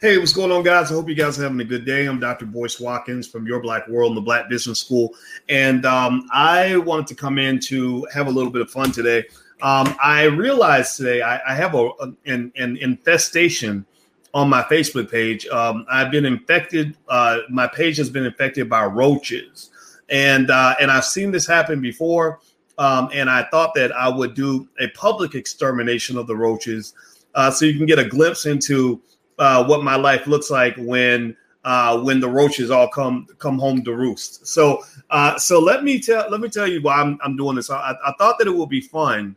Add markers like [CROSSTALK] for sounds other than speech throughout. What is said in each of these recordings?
Hey, what's going on, guys? I hope you guys are having a good day. I'm Dr. Boyce Watkins from Your Black World and the Black Business School. And um, I wanted to come in to have a little bit of fun today. Um, I realized today I, I have a, an, an, infestation on my Facebook page. Um, I've been infected. Uh, my page has been infected by roaches, and uh, and I've seen this happen before. Um, and I thought that I would do a public extermination of the roaches, uh, so you can get a glimpse into uh, what my life looks like when uh, when the roaches all come come home to roost. So uh, so let me tell let me tell you why I'm, I'm doing this. I, I thought that it would be fun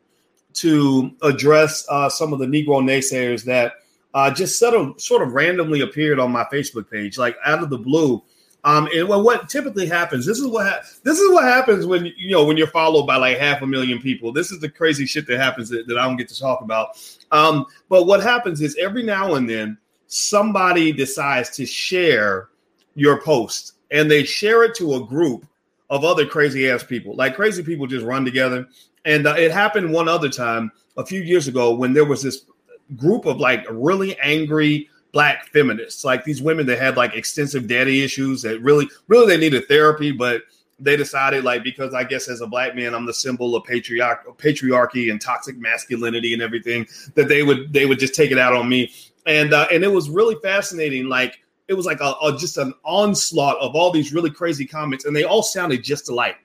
to address uh, some of the Negro naysayers that uh, just sort of sort of randomly appeared on my Facebook page, like out of the blue. Um, and what typically happens, this is what ha- this is what happens when you know when you're followed by like half a million people. This is the crazy shit that happens that, that I don't get to talk about. Um, but what happens is every now and then somebody decides to share your post and they share it to a group of other crazy ass people. Like crazy people just run together. And uh, it happened one other time a few years ago when there was this group of like really angry black feminists, like these women that had like extensive daddy issues that really, really they needed therapy, but they decided like because I guess as a black man I'm the symbol of patriarch patriarchy and toxic masculinity and everything that they would they would just take it out on me and uh, and it was really fascinating. Like it was like a, a, just an onslaught of all these really crazy comments, and they all sounded just alike.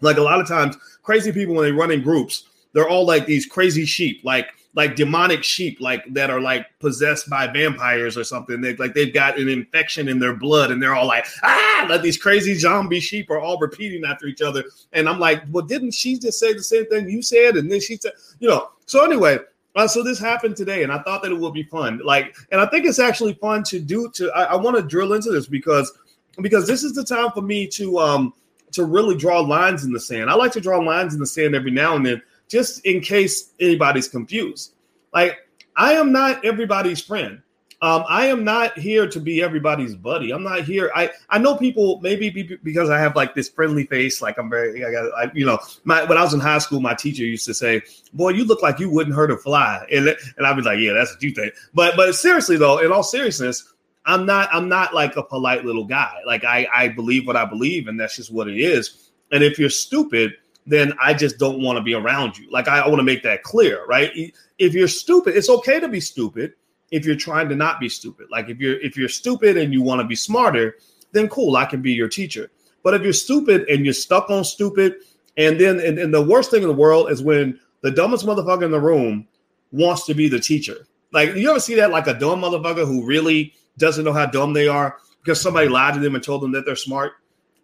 Like a lot of times, crazy people when they run in groups, they're all like these crazy sheep, like like demonic sheep, like that are like possessed by vampires or something. They like they've got an infection in their blood, and they're all like ah, like these crazy zombie sheep are all repeating after each other. And I'm like, well, didn't she just say the same thing you said? And then she said, you know. So anyway, uh, so this happened today, and I thought that it would be fun. Like, and I think it's actually fun to do. To I, I want to drill into this because because this is the time for me to um to really draw lines in the sand. I like to draw lines in the sand every now and then, just in case anybody's confused. Like, I am not everybody's friend. Um, I am not here to be everybody's buddy. I'm not here. I I know people maybe because I have like this friendly face, like I'm very, I got, I, you know, my when I was in high school, my teacher used to say, "Boy, you look like you wouldn't hurt a fly," and and I'd be like, "Yeah, that's what you think." But but seriously though, in all seriousness, I'm not I'm not like a polite little guy. Like I I believe what I believe, and that's just what it is. And if you're stupid, then I just don't want to be around you. Like I, I want to make that clear, right? If you're stupid, it's okay to be stupid if you're trying to not be stupid. Like if you're if you're stupid and you want to be smarter, then cool, I can be your teacher. But if you're stupid and you're stuck on stupid, and then and, and the worst thing in the world is when the dumbest motherfucker in the room wants to be the teacher. Like you ever see that like a dumb motherfucker who really doesn't know how dumb they are because somebody lied to them and told them that they're smart.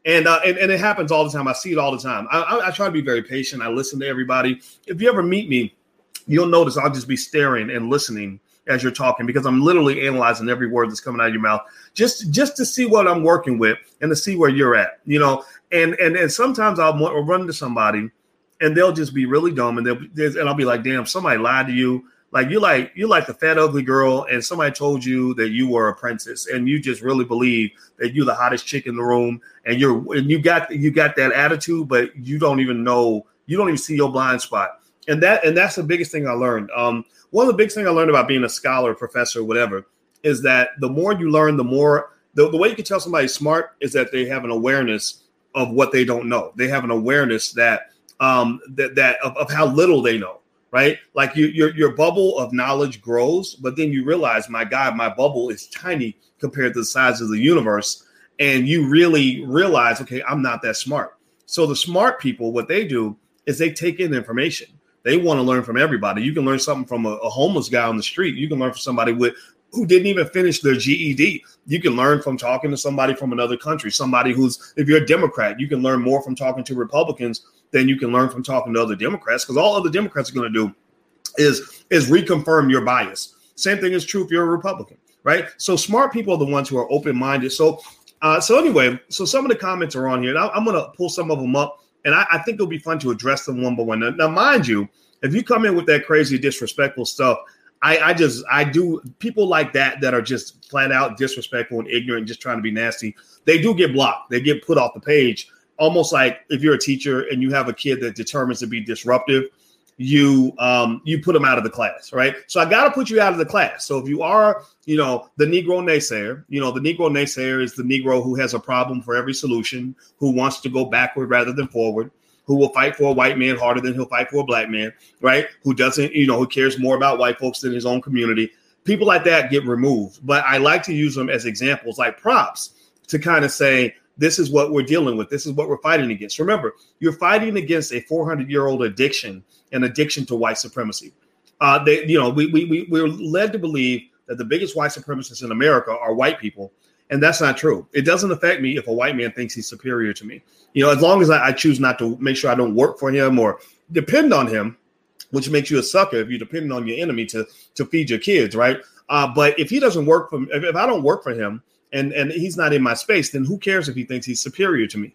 And, uh, and and it happens all the time. I see it all the time. I, I, I try to be very patient. I listen to everybody. If you ever meet me, you'll notice I'll just be staring and listening as you're talking because I'm literally analyzing every word that's coming out of your mouth just just to see what I'm working with and to see where you're at, you know. And and and sometimes I'll run to somebody and they'll just be really dumb and they'll and I'll be like, damn, somebody lied to you. Like you're like you like the fat ugly girl and somebody told you that you were a princess and you just really believe that you're the hottest chick in the room and you're and you got you got that attitude, but you don't even know you don't even see your blind spot and that and that's the biggest thing I learned. Um, one of the biggest things I learned about being a scholar, professor, whatever, is that the more you learn, the more the, the way you can tell somebody's smart is that they have an awareness of what they don't know. They have an awareness that um that that of, of how little they know, right? Like you, your your bubble of knowledge grows, but then you realize, my God, my bubble is tiny compared to the size of the universe, and you really realize, okay, I'm not that smart. So the smart people, what they do is they take in information they want to learn from everybody. You can learn something from a, a homeless guy on the street. You can learn from somebody with who didn't even finish their GED. You can learn from talking to somebody from another country, somebody who's, if you're a Democrat, you can learn more from talking to Republicans than you can learn from talking to other Democrats because all other Democrats are going to do is is reconfirm your bias. Same thing is true if you're a Republican, right? So smart people are the ones who are open minded. So, uh, so anyway, so some of the comments are on here. Now I'm going to pull some of them up and I, I, think it'll be fun to address them one by one. Now, now, mind you, if you come in with that crazy disrespectful stuff, I, I just I do people like that that are just flat out disrespectful and ignorant, just trying to be nasty. They do get blocked. They get put off the page. Almost like if you're a teacher and you have a kid that determines to be disruptive, you um, you put them out of the class, right? So I got to put you out of the class. So if you are, you know, the Negro naysayer, you know, the Negro naysayer is the Negro who has a problem for every solution, who wants to go backward rather than forward, who will fight for a white man harder than he'll fight for a black man, right? Who doesn't, you know, who cares more about white folks than his own community. People like that get removed, but I like to use them as examples, like props, to kind of say this is what we're dealing with. This is what we're fighting against. Remember, you're fighting against a 400 year old addiction, an addiction to white supremacy. Uh, they, you know, we, we, we, we're led to believe that the biggest white supremacists in America are white people. And that's not true. It doesn't affect me if a white man thinks he's superior to me. You know, as long as I, I choose not to make sure I don't work for him or depend on him, which makes you a sucker if you depend on your enemy to to feed your kids, right? Uh, but if he doesn't work for, if, if I don't work for him, and and he's not in my space, then who cares if he thinks he's superior to me?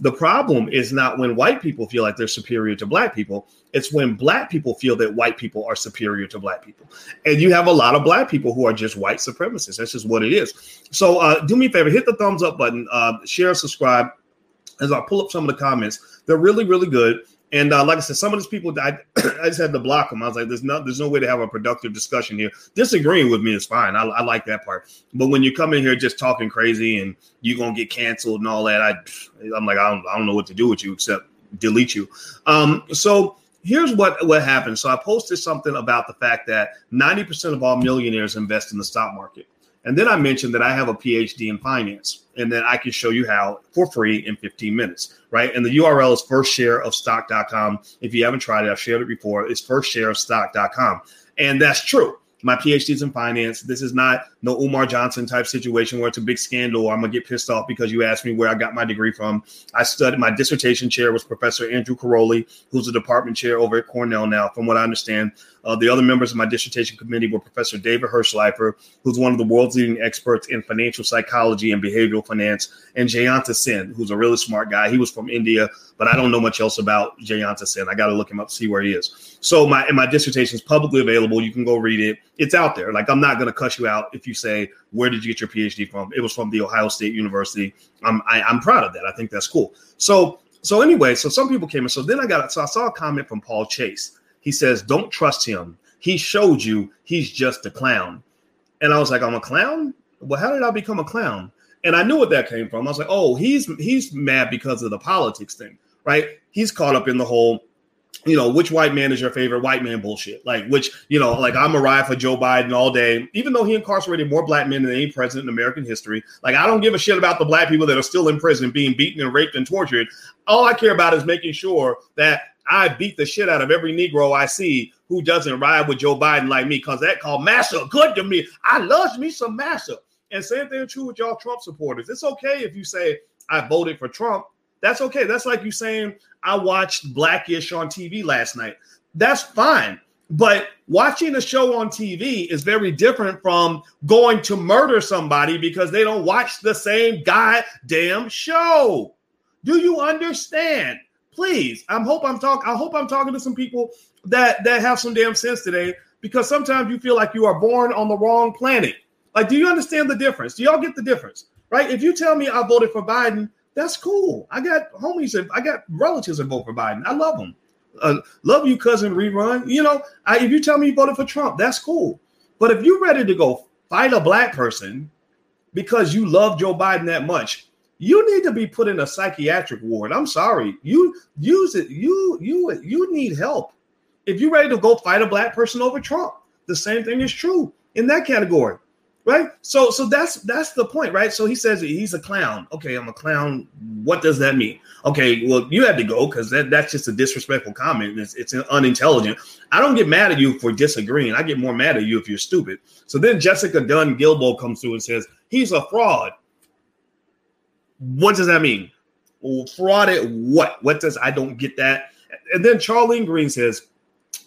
The problem is not when white people feel like they're superior to black people. It's when black people feel that white people are superior to black people. And you have a lot of black people who are just white supremacists. That's just what it is. So uh, do me a favor, hit the thumbs up button, uh, share, subscribe. As I pull up some of the comments, they're really, really good. And uh, like I said, some of these people, I, [CLEARS THROAT] I just had to block them. I was like, "There's no, there's no way to have a productive discussion here." Disagreeing with me is fine. I, I like that part. But when you come in here just talking crazy and you're gonna get canceled and all that, I, I'm like, I don't, I don't know what to do with you except delete you. Um, so here's what what happened. So I posted something about the fact that 90% of all millionaires invest in the stock market. And then I mentioned that I have a PhD in finance and then I can show you how for free in 15 minutes, right? And the URL is firstshareofstock.com. If you haven't tried it, I've shared it before. It's firstshareofstock.com. And that's true. My PhD is in finance. This is not no Umar Johnson type situation where it's a big scandal. I'm gonna get pissed off because you asked me where I got my degree from. I studied. My dissertation chair was Professor Andrew Karolyi, who's a department chair over at Cornell now. From what I understand, uh, the other members of my dissertation committee were Professor David Hirshleifer, who's one of the world's leading experts in financial psychology and behavioral finance, and Jayanta Sen, who's a really smart guy. He was from India, but I don't know much else about Jayanta Sen. I got to look him up, see where he is. So my and my dissertation is publicly available. You can go read it. It's out there. Like I'm not going to cuss you out if you say, "Where did you get your PhD from?" It was from the Ohio State University. I'm I, am i am proud of that. I think that's cool. So so anyway, so some people came in. So then I got so I saw a comment from Paul Chase. He says, "Don't trust him. He showed you he's just a clown." And I was like, "I'm a clown? Well, how did I become a clown?" And I knew what that came from. I was like, "Oh, he's he's mad because of the politics thing, right? He's caught up in the whole." you know, which white man is your favorite white man bullshit? Like, which, you know, like I'm a ride for Joe Biden all day, even though he incarcerated more black men than any president in American history. Like, I don't give a shit about the black people that are still in prison being beaten and raped and tortured. All I care about is making sure that I beat the shit out of every Negro I see who doesn't ride with Joe Biden like me, because that called Massa good to me. I love me some Massa. And same thing true with y'all Trump supporters. It's okay if you say I voted for Trump. That's okay. That's like you saying I watched Blackish on TV last night. That's fine. But watching a show on TV is very different from going to murder somebody because they don't watch the same goddamn show. Do you understand? Please, I hope I'm talking. I hope I'm talking to some people that that have some damn sense today because sometimes you feel like you are born on the wrong planet. Like, do you understand the difference? Do y'all get the difference? Right? If you tell me I voted for Biden, that's cool. I got homies and I got relatives that vote for Biden. I love them. Uh, love you, cousin rerun. You know, I, if you tell me you voted for Trump, that's cool. But if you're ready to go fight a black person because you love Joe Biden that much, you need to be put in a psychiatric ward. I'm sorry. You use it. You you you need help. If you're ready to go fight a black person over Trump, the same thing is true in that category. Right? So so that's that's the point, right? So he says he's a clown. Okay, I'm a clown. What does that mean? Okay, well, you had to go because that, that's just a disrespectful comment. It's, it's unintelligent. I don't get mad at you for disagreeing. I get more mad at you if you're stupid. So then Jessica Dunn Gilbo comes through and says, he's a fraud. What does that mean? Well, fraud at what? What does I don't get that? And then Charlene Green says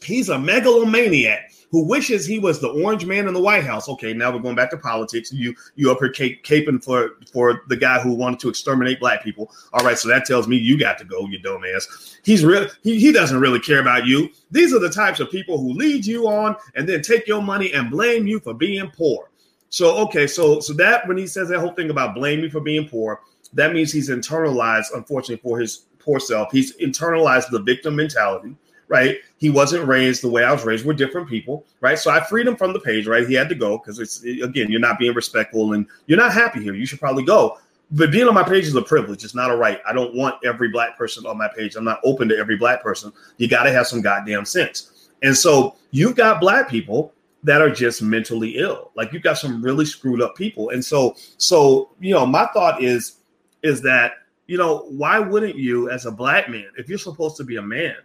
he's a megalomaniac who wishes he was the orange man in the White House. Okay, now we're going back to politics. You you up here caping for for the guy who wanted to exterminate black people. All right, so that tells me you got to go, you dumbass. He's real. He, he doesn't really care about you. These are the types of people who lead you on and then take your money and blame you for being poor. So okay, so so that when he says that whole thing about blame me for being poor, that means he's internalized, unfortunately, for his poor self. He's internalized the victim mentality, right? He wasn't raised the way I was raised. We're different people, right? So I freed him from the page, right? He had to go because it's again, you're not being respectful and you're not happy here. You should probably go. But being on my page is a privilege. It's not a right. I don't want every black person on my page. I'm not open to every black person. You got to have some goddamn sense. And so you've got black people that are just mentally ill. Like you've got some really screwed up people. And so, so you know, my thought is, is that you know, why wouldn't you, as a black man, if you're supposed to be a man,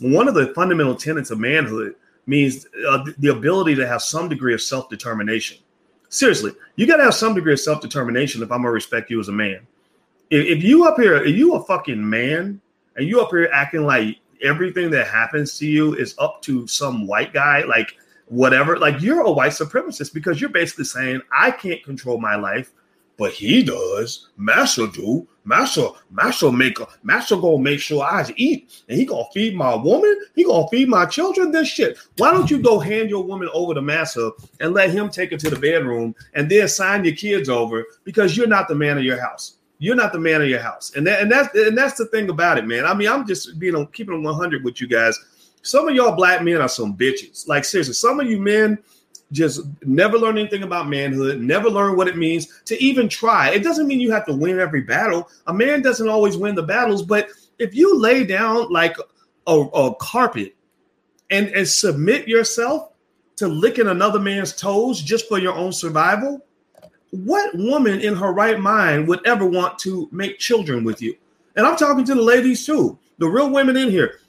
one of the fundamental tenets of manhood means uh, the ability to have some degree of self determination. Seriously, you got to have some degree of self determination if I'm gonna respect you as a man. If, if you up here, if you a fucking man, and you up here acting like everything that happens to you is up to some white guy, like whatever, like you're a white supremacist because you're basically saying I can't control my life but he does. Master do. Master, Master make Master gonna make sure I eat, and he gonna feed my woman. He gonna feed my children. This shit. Why don't you go hand your woman over to Master and let him take her to the bedroom, and then sign your kids over because you're not the man of your house. You're not the man of your house, and that, and that's and that's the thing about it, man. I mean, I'm just being keeping 100 with you guys. Some of y'all black men are some bitches. Like seriously, some of you men just never learn anything about manhood, never learn what it means to even try. It doesn't mean you have to win every battle. A man doesn't always win the battles, but if you lay down like a, a carpet and, and submit yourself to licking another man's toes just for your own survival, what woman in her right mind would ever want to make children with you? And I'm talking to the ladies too, the real women in here.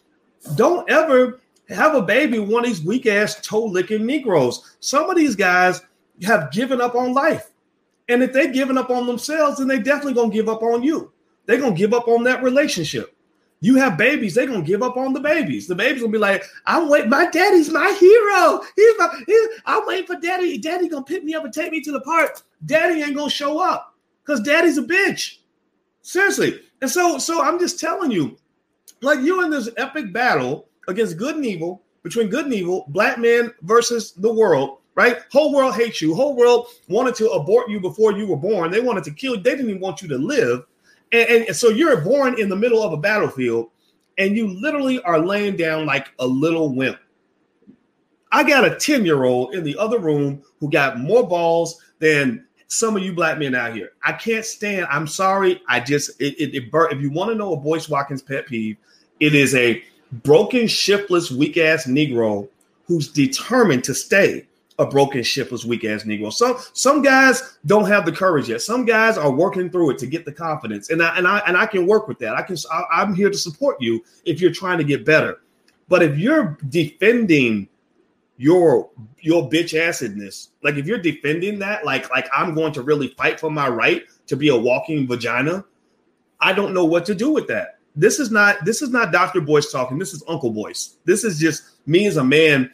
Don't ever have a baby one of these weak ass toe licking Negroes. Some of these guys have given up on life. And if they've given up on themselves, then they definitely gonna give up on you. They're gonna give up on that relationship. You have babies, they're gonna give up on the babies. The babies gonna be like, I'm waiting, my daddy's my hero. He's my he's, I'm waiting for daddy. Daddy gonna pick me up and take me to the park. Daddy ain't gonna show up because daddy's a bitch. Seriously. And so, so I'm just telling you, like you in this epic battle against good and evil, between good and evil, black men versus the world, right? Whole world hates you. Whole world wanted to abort you before you were born. They wanted to kill you. They didn't even want you to live. And, and so you're born in the middle of a battlefield and you literally are laying down like a little wimp. I got a 10 year old in the other room who got more balls than some of you black men out here. I can't stand. I'm sorry. I just it, it, it If you want to know a Boyce Watkins pet peeve, it is a broken, shiftless, weak ass Negro who's determined to stay a broken, shiftless, weak ass Negro. Some some guys don't have the courage yet. Some guys are working through it to get the confidence, and I and I and I can work with that. I can. I, I'm here to support you if you're trying to get better. But if you're defending your your bitch assedness, like if you're defending that, like like I'm going to really fight for my right to be a walking vagina, I don't know what to do with that this is not this is not Dr. Boyce talking. This is Uncle Boyce. This is just me as a man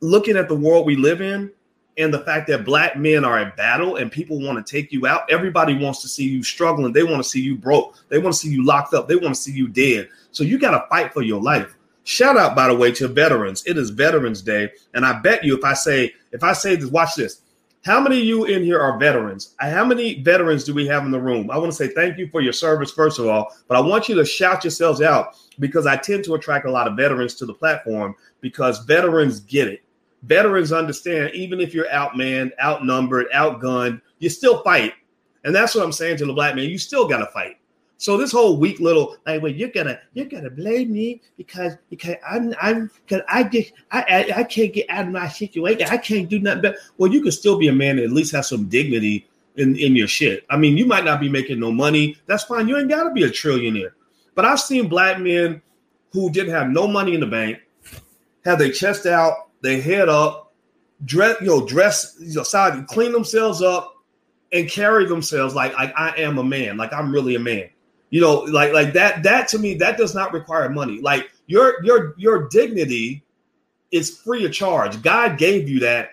looking at the world we live in and the fact that black men are at battle and people want to take you out. Everybody wants to see you struggling. They want to see you broke. They want to see you locked up. They want to see you dead. So you got to fight for your life. Shout out, by the way, to veterans. It is Veterans Day, and I bet you if I say if I say this, watch this. How many of you in here are veterans? How many veterans do we have in the room? I want to say thank you for your service, first of all, but I want you to shout yourselves out because I tend to attract a lot of veterans to the platform because veterans get it. Veterans understand, even if you're outmanned, outnumbered, outgunned, you still fight. And that's what I'm saying to the black man. You still got to fight. So this whole weak little like, well, you're gonna you're gonna blame me because because I'm I'm because I just I, I, I can't get out of my situation. I can't do nothing. But well, you can still be a man that at least have some dignity in in your shit. I mean, you might not be making no money. That's fine. You ain't got to be a trillionaire. But I've seen black men who didn't have no money in the bank, have their chest out, their head up, dress, you know, dress, you know, side, clean themselves up, and carry themselves like, like I am a man, like I'm really a man. You know, like like that that to me that does not require money. Like your your your dignity is free of charge. God gave you that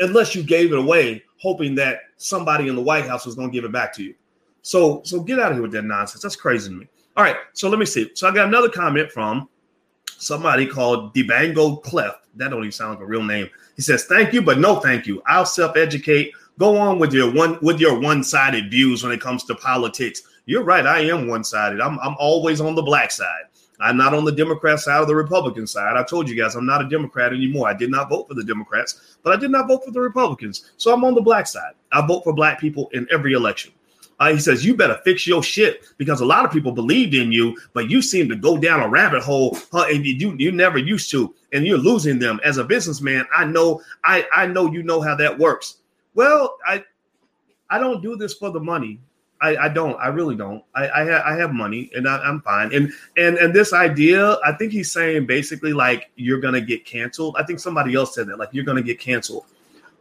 unless you gave it away hoping that somebody in the White House was going to give it back to you. So so get out of here with that nonsense. That's crazy to me. All right, so let me see. So I got another comment from somebody called Debango Cleft. That don't even sound like a real name. He says, "Thank you, but no thank you. I'll self-educate. Go on with your one with your one-sided views when it comes to politics. You're right. I am one sided. I'm, I'm always on the black side. I'm not on the Democrat side or the Republican side. I told you guys I'm not a Democrat anymore. I did not vote for the Democrats, but I did not vote for the Republicans. So I'm on the black side. I vote for black people in every election. Uh, he says, You better fix your shit because a lot of people believed in you, but you seem to go down a rabbit hole huh, and you, you never used to, and you're losing them. As a businessman, I know I, I know you know how that works. Well, I I don't do this for the money. I, I don't. I really don't. I I, ha- I have money and I, am fine. And and and this idea, I think he's saying basically like you're gonna get canceled. I think somebody else said that like you're gonna get canceled.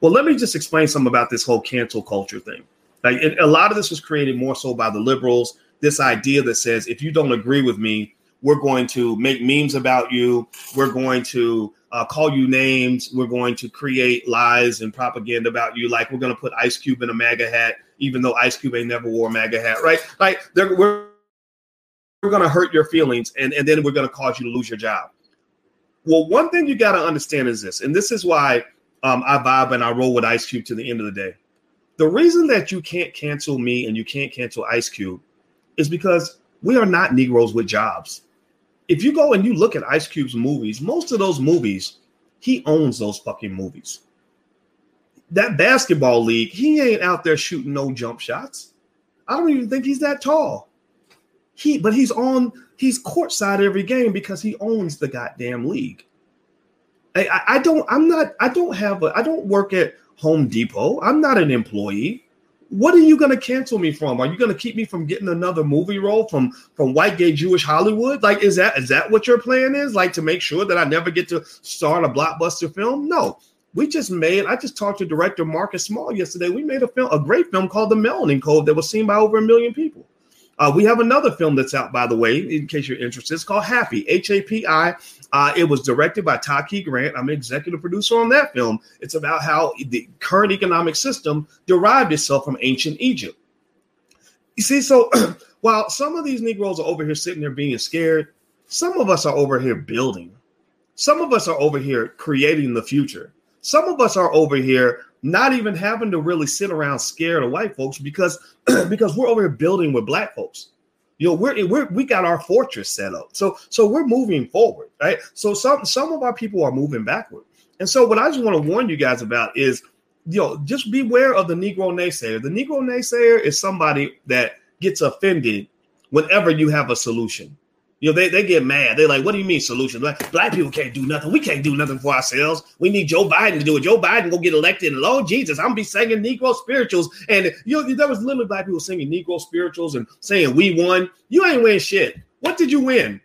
Well, let me just explain something about this whole cancel culture thing. Like it, a lot of this was created more so by the liberals. This idea that says if you don't agree with me, we're going to make memes about you. We're going to uh, call you names. We're going to create lies and propaganda about you. Like we're going to put Ice Cube in a MAGA hat, even though Ice Cube ain't never wore a MAGA hat, right? Like we're we're to hurt your feelings, and and then we're to cause you to lose your job. Well, one thing you got to understand is this, and this is why um, I vibe and I roll with Ice Cube to the end of the day. The reason that you can't cancel me and you can't cancel Ice Cube is because we are not Negroes with jobs. If you go and you look at Ice Cube's movies, most of those movies, he owns those fucking movies. That basketball league, he ain't out there shooting no jump shots. I don't even think he's that tall. He, but he's on, he's courtside every game because he owns the goddamn league. I, I, don't, I'm not, I don't have a, I don't work at Home Depot. I'm not an employee. What are you going to cancel me from? Are you going to keep me from getting another movie role from from white gay Jewish Hollywood? Like, is that is that what your plan is? Like to make sure that I never get to start a blockbuster film? No, we just made. I just talked to director Marcus Small yesterday. We made a film, a great film called The Melanin Code that was seen by over a million people. Uh, we have another film that's out, by the way, in case you're interested. It's called Happy, H A P I. Uh, it was directed by Taki Grant. I'm executive producer on that film. It's about how the current economic system derived itself from ancient Egypt. You see, so [CLEARS THROAT] while some of these Negroes are over here sitting there being scared, some of us are over here building. Some of us are over here creating the future. Some of us are over here not even having to really sit around scared of white folks because [CLEARS THROAT] because we're over here building with black folks. You know, we're, we're we got our fortress set up. So so we're moving forward, right? So some some of our people are moving backward. And so what I just want to warn you guys about is you know, just beware of the Negro naysayer. The Negro naysayer is somebody that gets offended whenever you have a solution. You know, they, they get mad. They're like, what do you mean solutions? Like, black people can't do nothing. We can't do nothing for ourselves. We need Joe Biden to do it. Joe Biden go get elected. And Lord Jesus, I'm gonna be singing Negro spirituals. And you know, there was literally black people singing Negro spirituals and saying we won. You ain't win shit. What did you win?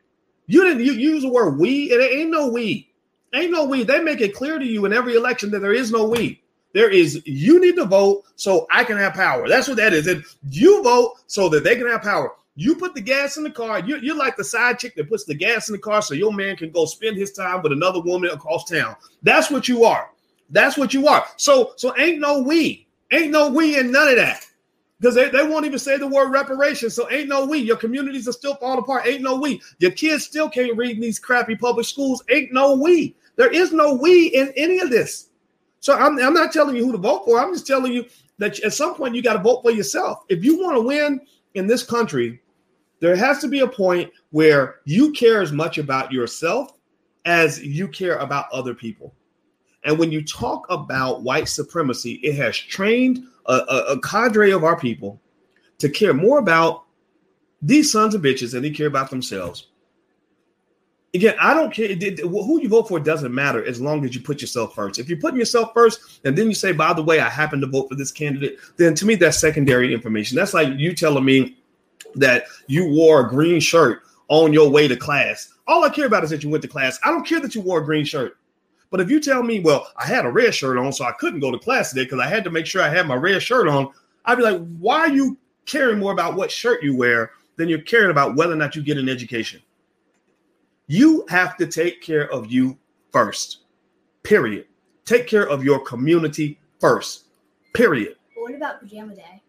You didn't you use the word we, and it ain't no we. Ain't no we. They make it clear to you in every election that there is no we. There is you need to vote so I can have power. That's what that is. And you vote so that they can have power. You put the gas in the car. You're, you're like the side chick that puts the gas in the car so your man can go spend his time with another woman across town. That's what you are. That's what you are. So, so ain't no we, ain't no we, and none of that. Because they, they won't even say the word reparations. So ain't no we. Your communities are still falling apart. Ain't no we. Your kids still can't read in these crappy public schools. Ain't no we. There is no we in any of this. So I'm, I'm not telling you who to vote for. I'm just telling you that at some point you got to vote for yourself. If you want to win in this country, there has to be a point where you care as much about yourself as you care about other people. And when you talk about white supremacy, it has trained a, a, a cadre of our people to care more about these sons of bitches than they care about themselves. Again, I don't care who you vote for doesn't matter as long as you put yourself first. If you're putting yourself first and then you say, by the way, I happen to vote for this candidate, then to me that's secondary information. That's like you telling me that you wore a green shirt on your way to class. All I care about is that you went to class. I don't care that you wore a green shirt. But if you tell me, well, I had a red shirt on, so I couldn't go to class today because I had to make sure I had my red shirt on, I'd be like, why are you caring more about what shirt you wear than you're caring about whether or not you get an education? You have to take care of you first, period. Take care of your community first, period. What about pajama day?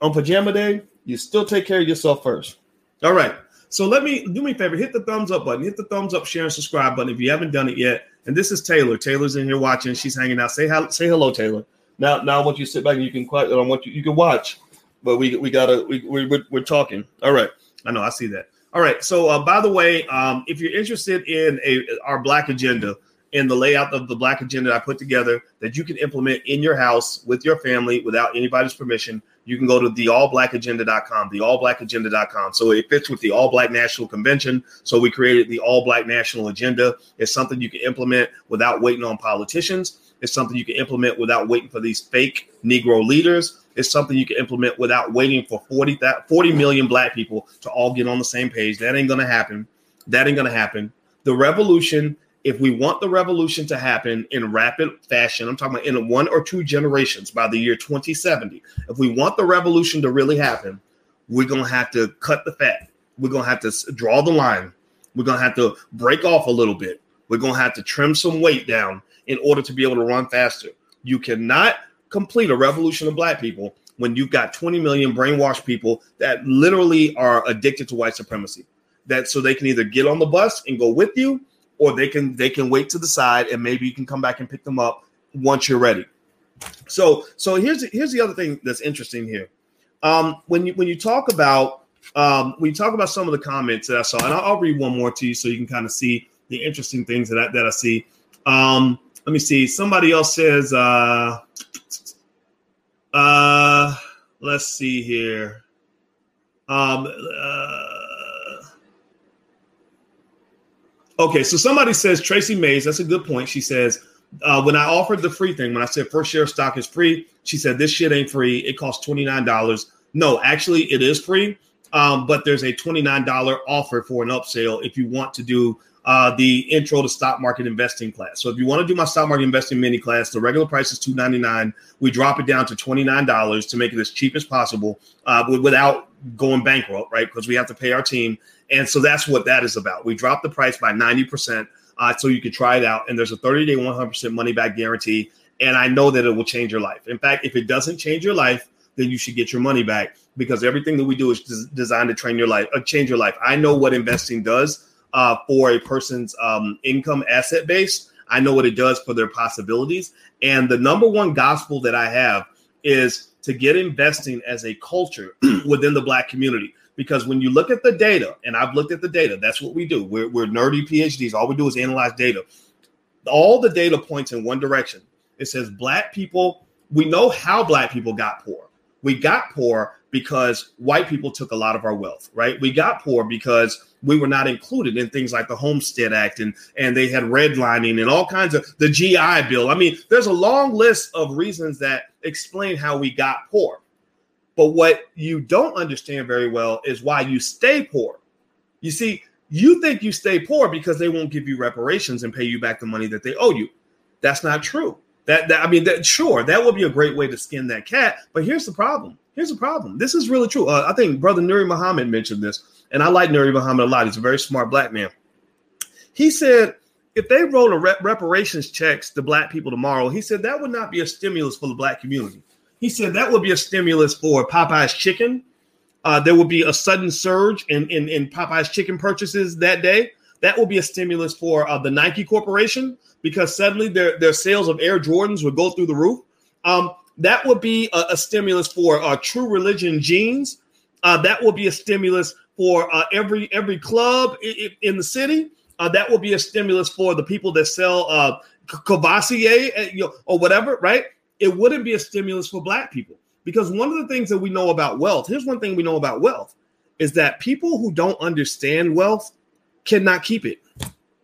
On pajama day, you still take care of yourself first. All right. So let me do me a favor. Hit the thumbs up button. Hit the thumbs up, share, and subscribe button if you haven't done it yet. And this is Taylor. Taylor's in here watching. She's hanging out. Say hi, say hello, Taylor. Now, now I want you to sit back and you can quiet. I want you. You can watch, but we we gotta we we we're, we're talking. All right. I know. I see that. All right. So, uh, by the way, um, if you're interested in a our Black agenda and the layout of the Black agenda I put together that you can implement in your house with your family without anybody's permission, you can go to theallblackagenda.com, theallblackagenda.com. So it fits with the All Black National Convention. So we created the All Black National Agenda. It's something you can implement without waiting on politicians. It's something you can implement without waiting for these fake Negro leaders. It's something you can implement without waiting for 40, 40 million black people to all get on the same page. That ain't going to happen. That ain't going to happen. The revolution, if we want the revolution to happen in rapid fashion, I'm talking about in one or two generations by the year 2070, if we want the revolution to really happen, we're going to have to cut the fat. We're going to have to draw the line. We're going to have to break off a little bit. We're going to have to trim some weight down in order to be able to run faster. You cannot complete a revolution of black people when you've got 20 million brainwashed people that literally are addicted to white supremacy. That so they can either get on the bus and go with you, or they can they can wait to the side and maybe you can come back and pick them up once you're ready. So so here's here's the other thing that's interesting here. Um, when you when you talk about um, when you talk about some of the comments that I saw, and I'll, I'll read one more to you so you can kind of see the interesting things that I, that I see. Um, let me see. Somebody else says, uh, uh, let's see here. Um, uh, okay, so somebody says Tracy Mays. That's a good point. She says, uh, when I offered the free thing, when I said first share stock is free, she said this shit ain't free. It costs twenty nine dollars. No, actually, it is free. Um, but there's a twenty nine dollar offer for an upsell if you want to do uh, the intro to stock market investing class. So if you want to do my stock market investing mini class, the regular price is two ninety nine. We drop it down to twenty nine dollars to make it as cheap as possible uh, without going bankrupt, right? Because we have to pay our team, and so that's what that is about. We drop the price by ninety percent uh, so you can try it out, and there's a thirty day one hundred percent money back guarantee. And I know that it will change your life. In fact, if it doesn't change your life, then you should get your money back because everything that we do is designed to train your life, uh, change your life. I know what investing does uh, for a person's um, income asset base. I know what it does for their possibilities. And the number one gospel that I have is to get investing as a culture [CLEARS THROAT] within the black community. Because when you look at the data, and I've looked at the data, that's what we do. We're, we're nerdy PhDs. All we do is analyze data. All the data points in one direction. It says black people, we know how black people got poor. We got poor because white people took a lot of our wealth, right? We got poor because we were not included in things like the Homestead Act and and they had redlining and all kinds of the GI Bill. I mean, there's a long list of reasons that explain how we got poor. But what you don't understand very well is why you stay poor. You see, you think you stay poor because they won't give you reparations and pay you back the money that they owe you. That's not true. That, that I mean, that sure, that would be a great way to skin that cat. But here's the problem. Here's the problem. This is really true. Uh, I think Brother Nuri Muhammad mentioned this and I like Nuri Muhammad a lot. He's a very smart black man. He said if they roll a rep- reparations checks to black people tomorrow, he said that would not be a stimulus for the black community. He said that would be a stimulus for Popeye's chicken. Uh, there would be a sudden surge in, in, in Popeye's chicken purchases that day. That will be a stimulus for uh, the Nike Corporation because suddenly their, their sales of Air Jordans would go through the roof. Um, that would be a, a stimulus for uh, True Religion jeans. Uh, that will be a stimulus for uh, every every club in, in the city. Uh, that will be a stimulus for the people that sell uh, Courvoisier uh, you know, or whatever, right? It wouldn't be a stimulus for black people because one of the things that we know about wealth. Here's one thing we know about wealth is that people who don't understand wealth cannot keep it.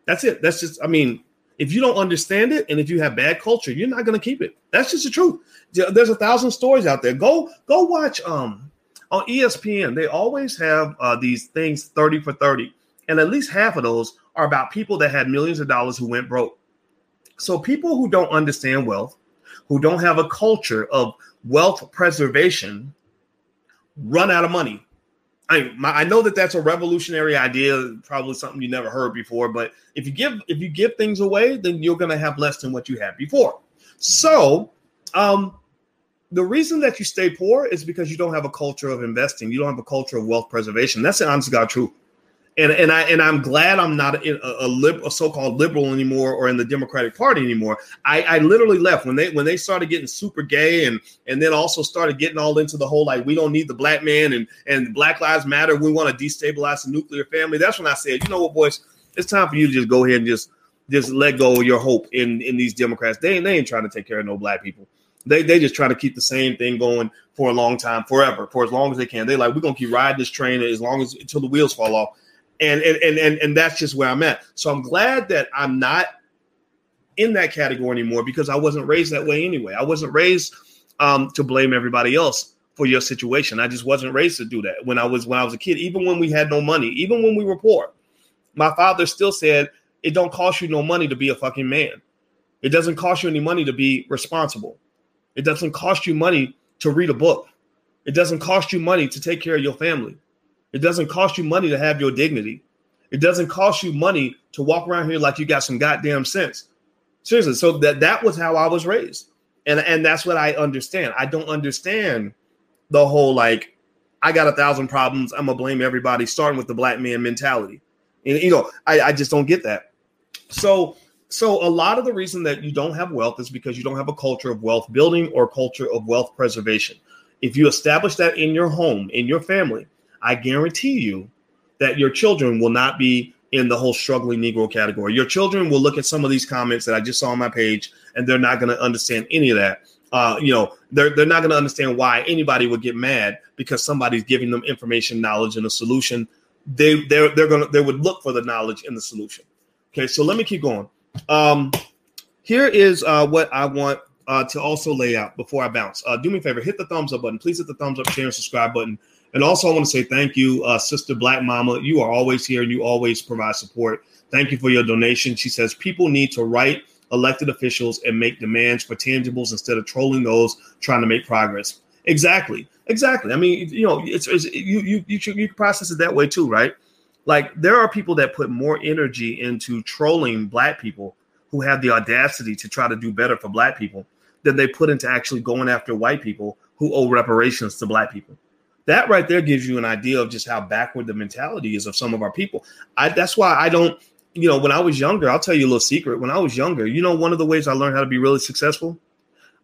That's it. That's just. I mean, if you don't understand it and if you have bad culture, you're not going to keep it. That's just the truth. There's a thousand stories out there. Go go watch um on ESPN, they always have uh, these things 30 for 30. And at least half of those are about people that had millions of dollars who went broke. So people who don't understand wealth, who don't have a culture of wealth preservation, run out of money. I, my, I know that that's a revolutionary idea, probably something you never heard before. But if you give if you give things away, then you're going to have less than what you had before. So, um, the reason that you stay poor is because you don't have a culture of investing. You don't have a culture of wealth preservation. That's the honest God truth. And and I and I'm glad I'm not a, a, lib, a so-called liberal anymore or in the Democratic Party anymore. I, I literally left when they when they started getting super gay and and then also started getting all into the whole like we don't need the black man and and Black Lives Matter. We want to destabilize the nuclear family. That's when I said, you know what, boys, it's time for you to just go ahead and just just let go of your hope in in these Democrats. They they ain't trying to take care of no black people. They they just try to keep the same thing going for a long time, forever, for as long as they can. They like we're gonna keep riding this train as long as until the wheels fall off and and and and that's just where I'm at. So I'm glad that I'm not in that category anymore because I wasn't raised that way anyway. I wasn't raised um, to blame everybody else for your situation. I just wasn't raised to do that when I was when I was a kid. Even when we had no money, even when we were poor, my father still said it don't cost you no money to be a fucking man. It doesn't cost you any money to be responsible. It doesn't cost you money to read a book. It doesn't cost you money to take care of your family. It doesn't cost you money to have your dignity. It doesn't cost you money to walk around here like you got some goddamn sense. Seriously. So that that was how I was raised. And and that's what I understand. I don't understand the whole like I got a thousand problems. I'm gonna blame everybody, starting with the black man mentality. And you know, I, I just don't get that. So so a lot of the reason that you don't have wealth is because you don't have a culture of wealth building or culture of wealth preservation. If you establish that in your home, in your family, I guarantee you that your children will not be in the whole struggling Negro category. Your children will look at some of these comments that I just saw on my page, and they're not going to understand any of that. Uh, you know, they're they're not going to understand why anybody would get mad because somebody's giving them information, knowledge, and a solution. They they're they're gonna they would look for the knowledge and the solution. Okay, so let me keep going. Um, here is uh, what I want uh, to also lay out before I bounce. Uh, do me a favor, hit the thumbs up button. Please hit the thumbs up, share, and subscribe button. And also, I want to say thank you, uh, Sister Black Mama. You are always here and you always provide support. Thank you for your donation. She says people need to write elected officials and make demands for tangibles instead of trolling those trying to make progress. Exactly. Exactly. I mean, you know, it's, it's you you you you process it that way too, right? Like there are people that put more energy into trolling black people who have the audacity to try to do better for black people than they put into actually going after white people who owe reparations to black people that right there gives you an idea of just how backward the mentality is of some of our people. I, that's why I don't, you know, when I was younger, I'll tell you a little secret. When I was younger, you know, one of the ways I learned how to be really successful,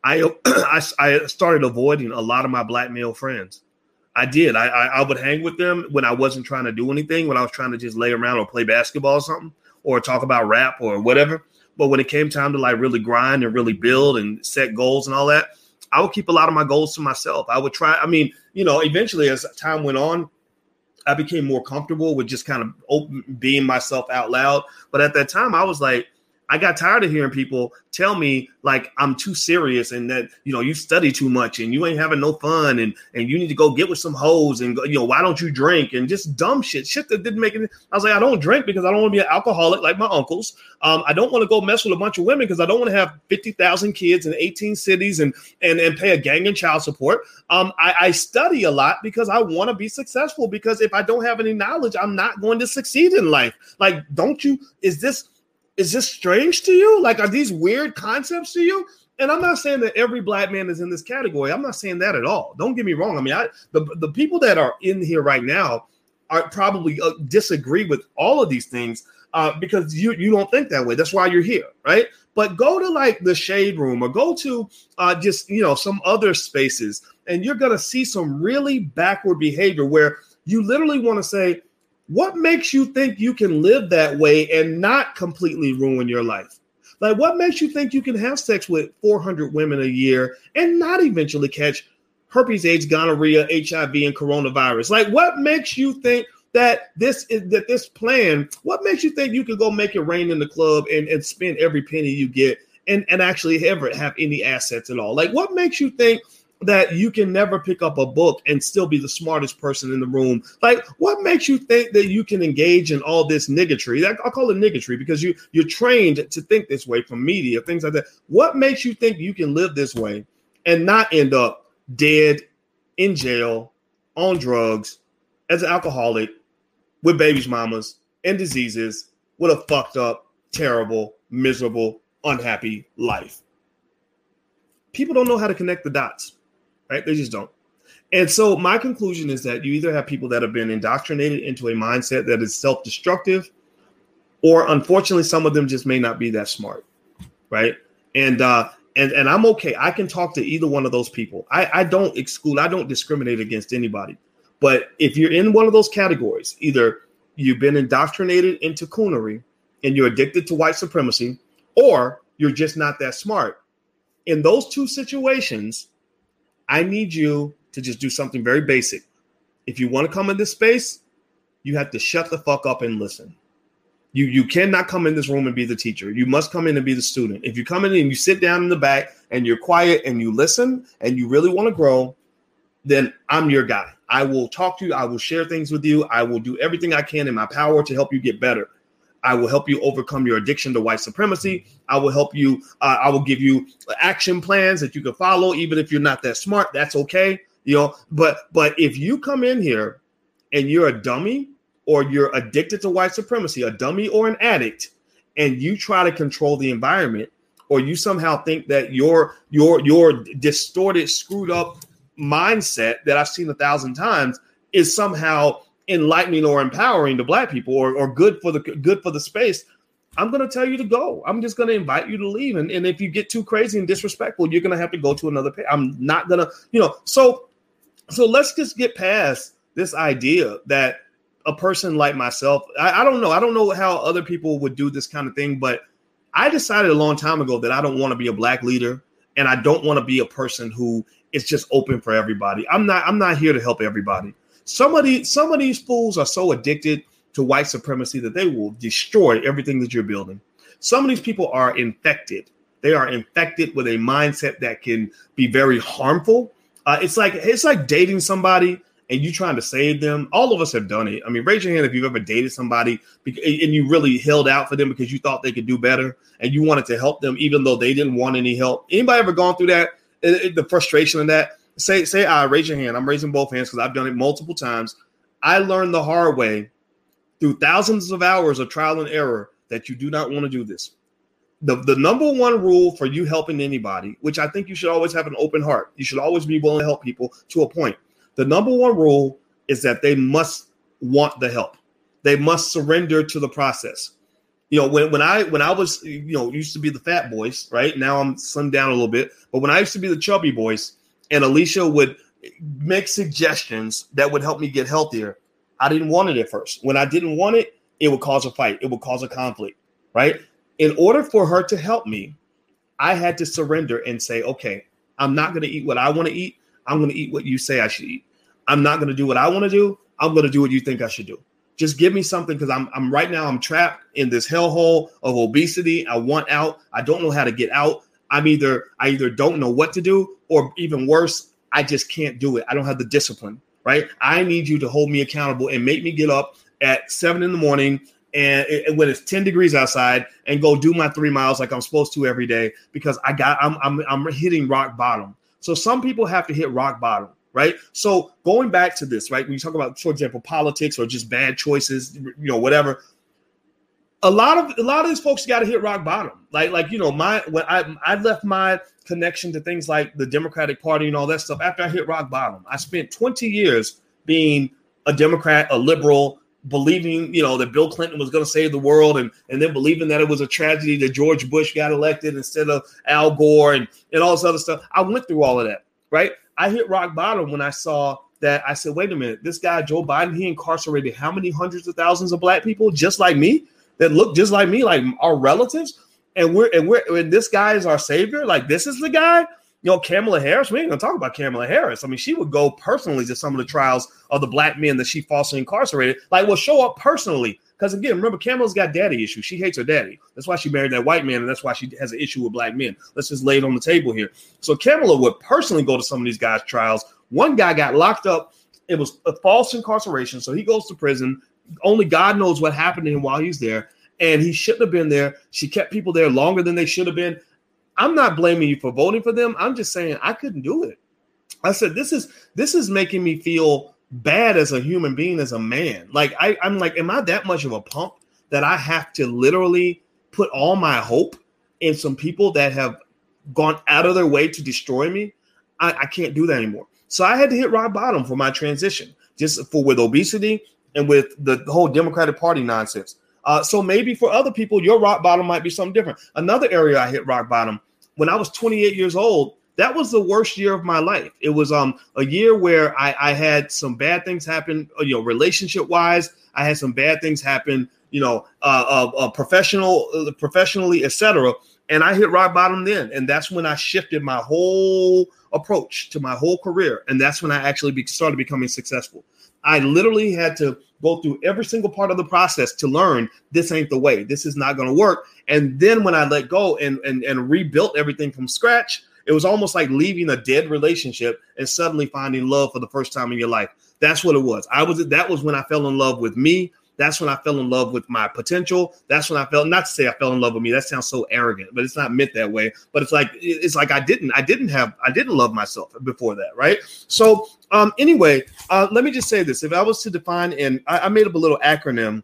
I [CLEARS THROAT] I, I started avoiding a lot of my black male friends. I did. I, I, I would hang with them when I wasn't trying to do anything, when I was trying to just lay around or play basketball or something, or talk about rap or whatever. But when it came time to like really grind and really build and set goals and all that, I would keep a lot of my goals to myself. I would try. I mean, you know, eventually as time went on, I became more comfortable with just kind of open, being myself out loud. But at that time, I was like, I got tired of hearing people tell me like I'm too serious and that you know you study too much and you ain't having no fun and and you need to go get with some hoes and go, you know why don't you drink and just dumb shit shit that didn't make it. I was like I don't drink because I don't want to be an alcoholic like my uncles. Um, I don't want to go mess with a bunch of women because I don't want to have fifty thousand kids in eighteen cities and and and pay a gang and child support. Um, I, I study a lot because I want to be successful because if I don't have any knowledge, I'm not going to succeed in life. Like, don't you? Is this is this strange to you? Like, are these weird concepts to you? And I'm not saying that every black man is in this category. I'm not saying that at all. Don't get me wrong. I mean, I the, the people that are in here right now are probably uh, disagree with all of these things uh, because you you don't think that way. That's why you're here, right? But go to like the shade room or go to uh, just you know some other spaces, and you're gonna see some really backward behavior where you literally want to say, what makes you think you can live that way and not completely ruin your life? Like, what makes you think you can have sex with 400 women a year and not eventually catch herpes, AIDS, gonorrhea, HIV, and coronavirus? Like, what makes you think that this is that this plan? What makes you think you can go make it rain in the club and, and spend every penny you get and, and actually ever have any assets at all? Like, what makes you think that you can never pick up a book and still be the smartest person in the room. Like, what makes you think that you can engage in all this niggotry? I call it niggotry because you you're trained to think this way from media, things like that. What makes you think you can live this way and not end up dead in jail on drugs as an alcoholic with babies, mamas, and diseases with a fucked up, terrible, miserable, unhappy life? People don't know how to connect the dots right? They just don't. And so my conclusion is that you either have people that have been indoctrinated into a mindset that is self-destructive, or unfortunately, some of them just may not be that smart, right? And uh, and and I'm okay. I can talk to either one of those people. I, I don't exclude. I don't discriminate against anybody. But if you're in one of those categories, either you've been indoctrinated into coonery and you're addicted to white supremacy, or you're just not that smart. In those two situations, I need you to just do something very basic. If you want to come in this space, you have to shut the fuck up and listen. You you cannot come in this room and be the teacher. You must come in and be the student. If you come in and you sit down in the back and you're quiet and you listen and you really want to grow, then I'm your guy. I will talk to you. I will share things with you. I will do everything I can in my power to help you get better. I will help you overcome your addiction to white supremacy. I will help you. Uh, I will give you action plans that you can follow, even if you're not that smart. That's okay, you know. But but if you come in here and you're a dummy or you're addicted to white supremacy, a dummy or an addict, and you try to control the environment, or you somehow think that your your your distorted, screwed up mindset that I've seen a thousand times is somehow enlightening or empowering to black people or, or good for the good for the space i'm going to tell you to go. I'm just going to invite you to leave. And, and if you get too crazy and disrespectful you're going to have to go to another page i'm not going to you know so so let's just get past this idea that a person like myself I, I don't know. I don't know how other people would do this kind of thing but i decided a long time ago that i don't want to be a black leader and i don't want to be a person who is just open for everybody. I'm not i'm not here to help everybody some of these some of these fools are so addicted to white supremacy that they will destroy everything that you're building. Some of these people are infected. They are infected with a mindset that can be very harmful. Uh, it's like it's like dating somebody and you trying to save them. All of us have done it. I mean, raise your hand if you've ever dated somebody and you really held out for them because you thought they could do better and you wanted to help them even though they didn't want any help. Anybody ever gone through that? The frustration of that say say I raise your hand. I'm raising both hands because I've done it multiple times. I learned the hard way through thousands of hours of trial and error that you do not want to do this. The, the number one rule for you helping anybody, which I think you should always have an open heart, you should always be willing to help people to a point. The number one rule is that they must want the help. They must surrender to the process. You know, when, when I when I was you know used to be the fat boys, right? Now I'm slimmed down a little bit, but when I used to be the chubby boys, and Alicia would make suggestions that would help me get healthier. I didn't want it at first. When I didn't want it, it would cause a fight, it would cause a conflict, right? In order for her to help me, I had to surrender and say, okay, I'm not going to eat what I want to eat. I'm going to eat what you say I should eat. I'm not going to do what I want to do. I'm going to do what you think I should do. Just give me something because I'm I'm right now I'm trapped in this hellhole of obesity. I want out. I don't know how to get out. I'm either I either don't know what to do or even worse, I just can't do it. I don't have the discipline, right? I need you to hold me accountable and make me get up at seven in the morning and when it's 10 degrees outside and go do my three miles like I'm supposed to every day because I got I'm I'm I'm hitting rock bottom. So some people have to hit rock bottom, right? So going back to this, right? When you talk about, for example, politics or just bad choices, you know, whatever a lot of a lot of these folks got to hit rock bottom. Like like you know my when I I left my connection to things like the Democratic Party and all that stuff after I hit rock bottom. I spent 20 years being a Democrat, a liberal, believing you know that Bill Clinton was going to save the world, and and then believing that it was a tragedy that George Bush got elected instead of Al Gore and and all this other stuff. I went through all of that. Right. I hit rock bottom when I saw that. I said, wait a minute, this guy Joe Biden, he incarcerated how many hundreds of thousands of black people just like me that look just like me, like our relatives, and we're and we're and this guy is our savior. Like this is the guy. You know, Kamala Harris. We ain't gonna talk about Kamala Harris. I mean, she would go personally to some of the trials of the black men that she falsely incarcerated. Like, will show up personally. Because again, remember, Kamala's got daddy issues. She hates her daddy. That's why she married that white man, and that's why she has an issue with black men. Let's just lay it on the table here. So Kamala would personally go to some of these guys' trials. One guy got locked up. It was a false incarceration, so he goes to prison only God knows what happened to him while he's there. And he shouldn't have been there. She kept people there longer than they should have been. I'm not blaming you for voting for them. I'm just saying I couldn't do it. I said this is this is making me feel bad as a human being, as a man. Like I, I'm like, am I that much of a punk that I have to literally put all my hope in some people that have gone out of their way to destroy me? I, I can't do that anymore. So I had to hit rock bottom for my transition, just for with obesity and with the whole Democratic Party nonsense. Uh, so maybe for other people, your rock bottom might be something different. Another area I hit rock bottom when I was 28 years old. That was the worst year of my life. It was um a year where I, I had some bad things happen, you know, relationship wise. I had some bad things happen, you know, uh, uh, uh professional, uh, professionally, etc. And I hit rock bottom then, and that's when I shifted my whole approach to my whole career, and that's when I actually be, started becoming successful. I literally had to go through every single part of the process to learn this ain't the way. This is not going to work. And then when I let go and, and and rebuilt everything from scratch, it was almost like leaving a dead relationship and suddenly finding love for the first time in your life. That's what it was. I was that was when I fell in love with me. That's when I fell in love with my potential. That's when I felt not to say I fell in love with me. That sounds so arrogant, but it's not meant that way. But it's like it's like I didn't I didn't have I didn't love myself before that, right? So um anyway, uh let me just say this. If I was to define and I, I made up a little acronym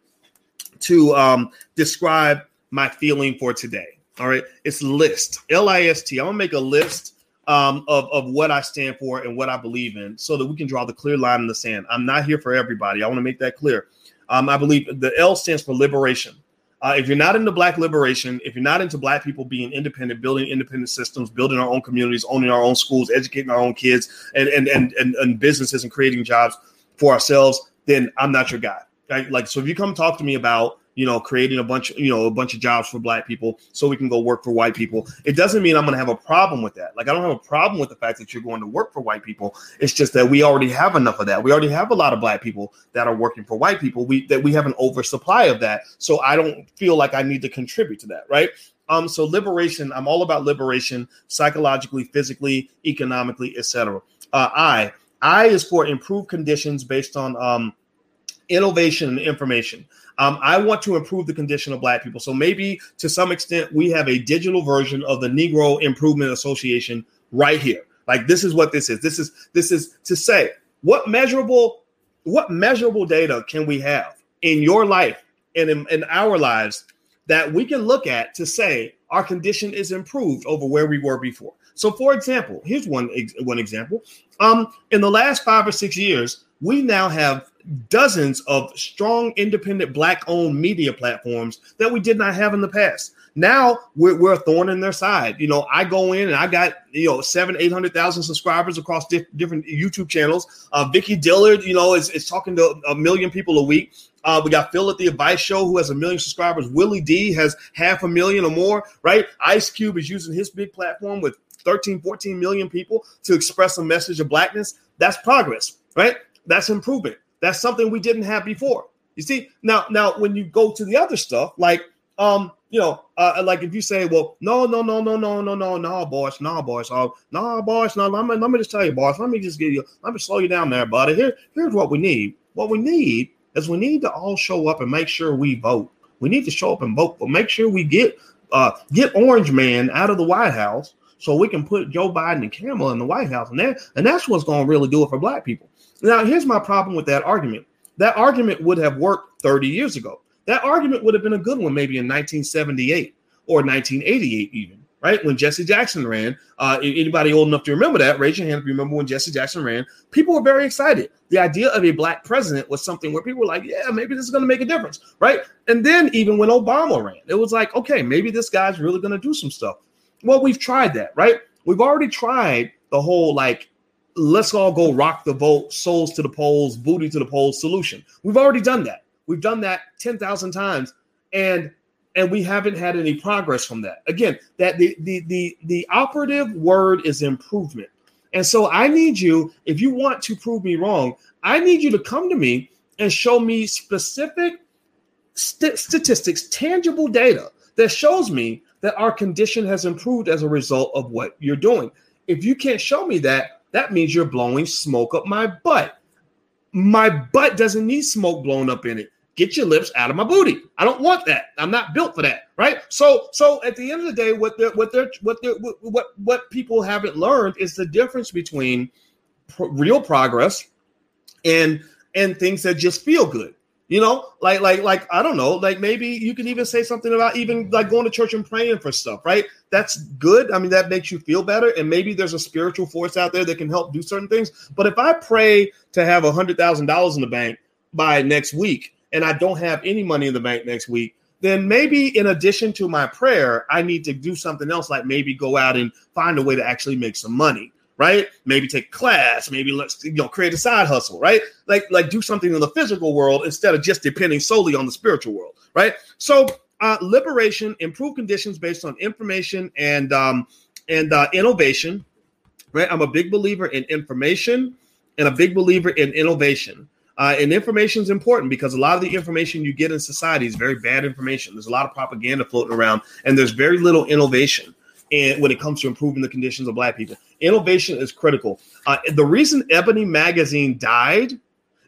to um describe my feeling for today. All right, it's list L I S T. I'm gonna make a list um, of, of what I stand for and what I believe in so that we can draw the clear line in the sand. I'm not here for everybody. I want to make that clear. Um, I believe the L stands for liberation. Uh, if you're not into Black liberation, if you're not into Black people being independent, building independent systems, building our own communities, owning our own schools, educating our own kids, and and and and, and businesses and creating jobs for ourselves, then I'm not your guy. Right? Like, so if you come talk to me about you know, creating a bunch, you know, a bunch of jobs for black people so we can go work for white people. It doesn't mean I'm going to have a problem with that. Like I don't have a problem with the fact that you're going to work for white people. It's just that we already have enough of that. We already have a lot of black people that are working for white people. We that we have an oversupply of that. So I don't feel like I need to contribute to that, right? Um, so liberation, I'm all about liberation, psychologically, physically, economically, etc. Uh, I I is for improved conditions based on um, innovation and information. Um, I want to improve the condition of Black people. So maybe to some extent, we have a digital version of the Negro Improvement Association right here. Like this is what this is. This is this is to say what measurable what measurable data can we have in your life and in, in our lives that we can look at to say our condition is improved over where we were before. So, for example, here's one one example. Um, in the last five or six years, we now have dozens of strong, independent, black owned media platforms that we did not have in the past. Now we're, we're a thorn in their side. You know, I go in and I got, you know, seven, 800,000 subscribers across di- different YouTube channels. Uh, Vicki Dillard, you know, is, is talking to a million people a week. Uh, we got Phil at the Advice Show who has a million subscribers. Willie D has half a million or more, right? Ice Cube is using his big platform with 13, 14 million people to express a message of blackness. That's progress, right? That's improvement. That's something we didn't have before. You see, now, now when you go to the other stuff, like um, you know, uh, like if you say, well, no, no, no, no, no, no, no, no, boys, no, boys, oh, no, boys, no, let me, let me just tell you, boys, let me just give you, let me slow you down there, buddy. Here, here's what we need. What we need is we need to all show up and make sure we vote. We need to show up and vote, but make sure we get uh get Orange Man out of the White House so we can put Joe Biden and Kamala in the White House, and that and that's what's going to really do it for Black people. Now, here's my problem with that argument. That argument would have worked 30 years ago. That argument would have been a good one maybe in 1978 or 1988 even right? When Jesse Jackson ran, uh, anybody old enough to remember that, raise your hand if you remember when Jesse Jackson ran. People were very excited. The idea of a black president was something where people were like, yeah, maybe this is going to make a difference, right? And then even when Obama ran, it was like, okay, maybe this guy's really going to do some stuff. Well, we've tried that, right? We've already tried the whole like, let's all go rock the vote, souls to the polls, booty to the polls solution. We've already done that. We've done that 10,000 times. And and we haven't had any progress from that. Again, that the the the the operative word is improvement. And so I need you, if you want to prove me wrong, I need you to come to me and show me specific st- statistics, tangible data that shows me that our condition has improved as a result of what you're doing. If you can't show me that, that means you're blowing smoke up my butt. My butt doesn't need smoke blown up in it. Get your lips out of my booty. I don't want that. I'm not built for that, right? So, so at the end of the day, what they're, what they're, what they're, what what people haven't learned is the difference between real progress and and things that just feel good. You know, like like like I don't know, like maybe you can even say something about even like going to church and praying for stuff, right? That's good. I mean, that makes you feel better, and maybe there's a spiritual force out there that can help do certain things. But if I pray to have a hundred thousand dollars in the bank by next week, and I don't have any money in the bank next week, then maybe in addition to my prayer, I need to do something else, like maybe go out and find a way to actually make some money right? Maybe take class, maybe let's you know create a side hustle, right? Like like do something in the physical world instead of just depending solely on the spiritual world, right? So uh, liberation, improve conditions based on information and um, and uh, innovation, right? I'm a big believer in information and a big believer in innovation. Uh, and information is important because a lot of the information you get in society is very bad information. There's a lot of propaganda floating around, and there's very little innovation and when it comes to improving the conditions of black people. Innovation is critical. Uh, the reason Ebony Magazine died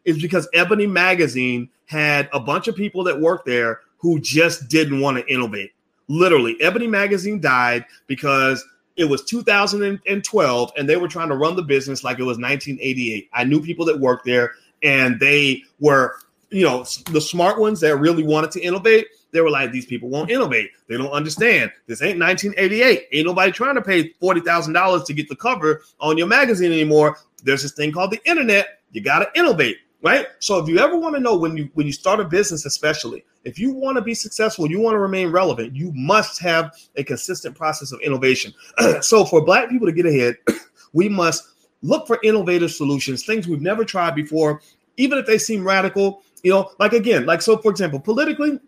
is because Ebony Magazine had a bunch of people that worked there who just didn't want to innovate. Literally, Ebony Magazine died because it was 2012 and they were trying to run the business like it was 1988. I knew people that worked there and they were, you know, the smart ones that really wanted to innovate they were like, these people won't innovate. They don't understand. This ain't 1988. Ain't nobody trying to pay $40,000 to get the cover on your magazine anymore. There's this thing called the internet. You got to innovate, right? So if you ever want to know when you when you start a business, especially if you want to be successful, you want to remain relevant, you must have a consistent process of innovation. [CLEARS THROAT] so for black people to get ahead, [CLEARS THROAT] we must look for innovative solutions, things we've never tried before, even if they seem radical. You know, like again, like so for example, politically,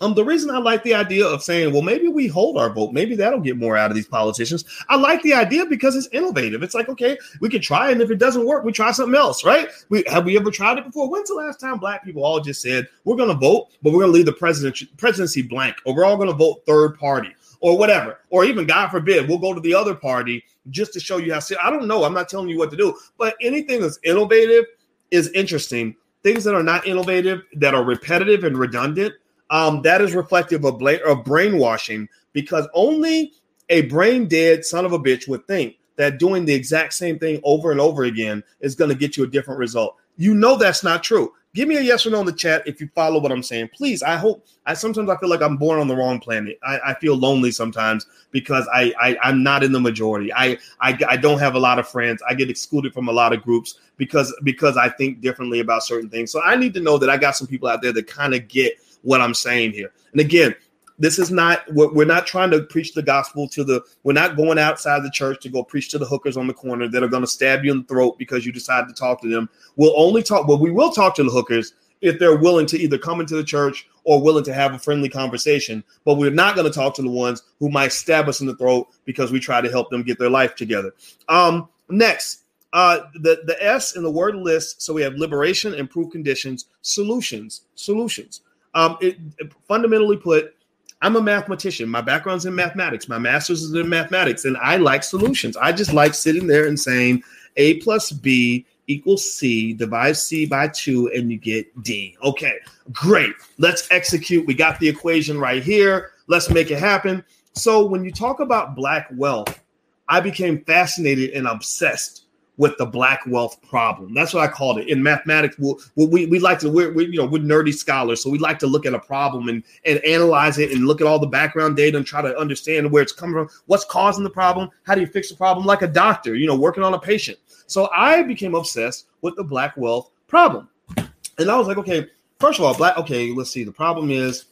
um, the reason I like the idea of saying, well, maybe we hold our vote, maybe that'll get more out of these politicians. I like the idea because it's innovative. It's like, okay, we can try, and if it doesn't work, we try something else, right? We have we ever tried it before? When's the last time black people all just said we're going to vote, but we're going to leave the presidency presidency blank, or we're all going to vote third party, or whatever, or even God forbid, we'll go to the other party just to show you how. I don't know. I'm not telling you what to do, but anything that's innovative is interesting. Things that are not innovative, that are repetitive and redundant um, that is reflective of, bla- of brainwashing because only a brain dead son of a bitch would think that doing the exact same thing over and over again is going to get you a different result. You know that's not true. Give me a yes or no in the chat if you follow what I'm saying. Please. I hope I sometimes I feel like I'm born on the wrong planet. I, I feel lonely sometimes because I, I I'm not in the majority. I, I I don't have a lot of friends. I get excluded from a lot of groups because because I think differently about certain things. So I need to know that I got some people out there that kind of get what I'm saying here. And again, this is not we're not trying to preach the gospel to the we're not going outside the church to go preach to the hookers on the corner that are going to stab you in the throat because you decide to talk to them. We'll only talk well we will talk to the hookers if they're willing to either come into the church or willing to have a friendly conversation but we're not going to talk to the ones who might stab us in the throat because we try to help them get their life together. Um next uh the the s in the word list so we have liberation improved conditions solutions solutions um, it, it, fundamentally put, I'm a mathematician. My background's in mathematics. My master's is in mathematics, and I like solutions. I just like sitting there and saying A plus B equals C, divide C by two, and you get D. Okay, great. Let's execute. We got the equation right here. Let's make it happen. So when you talk about black wealth, I became fascinated and obsessed with the black wealth problem. That's what I called it. In mathematics, we we'll, we, we like to we're, we, you know we're nerdy scholars, so we like to look at a problem and and analyze it and look at all the background data and try to understand where it's coming from, what's causing the problem, how do you fix the problem, like a doctor, you know, working on a patient. So I became obsessed with the black wealth problem, and I was like, okay, first of all, black. Okay, let's see. The problem is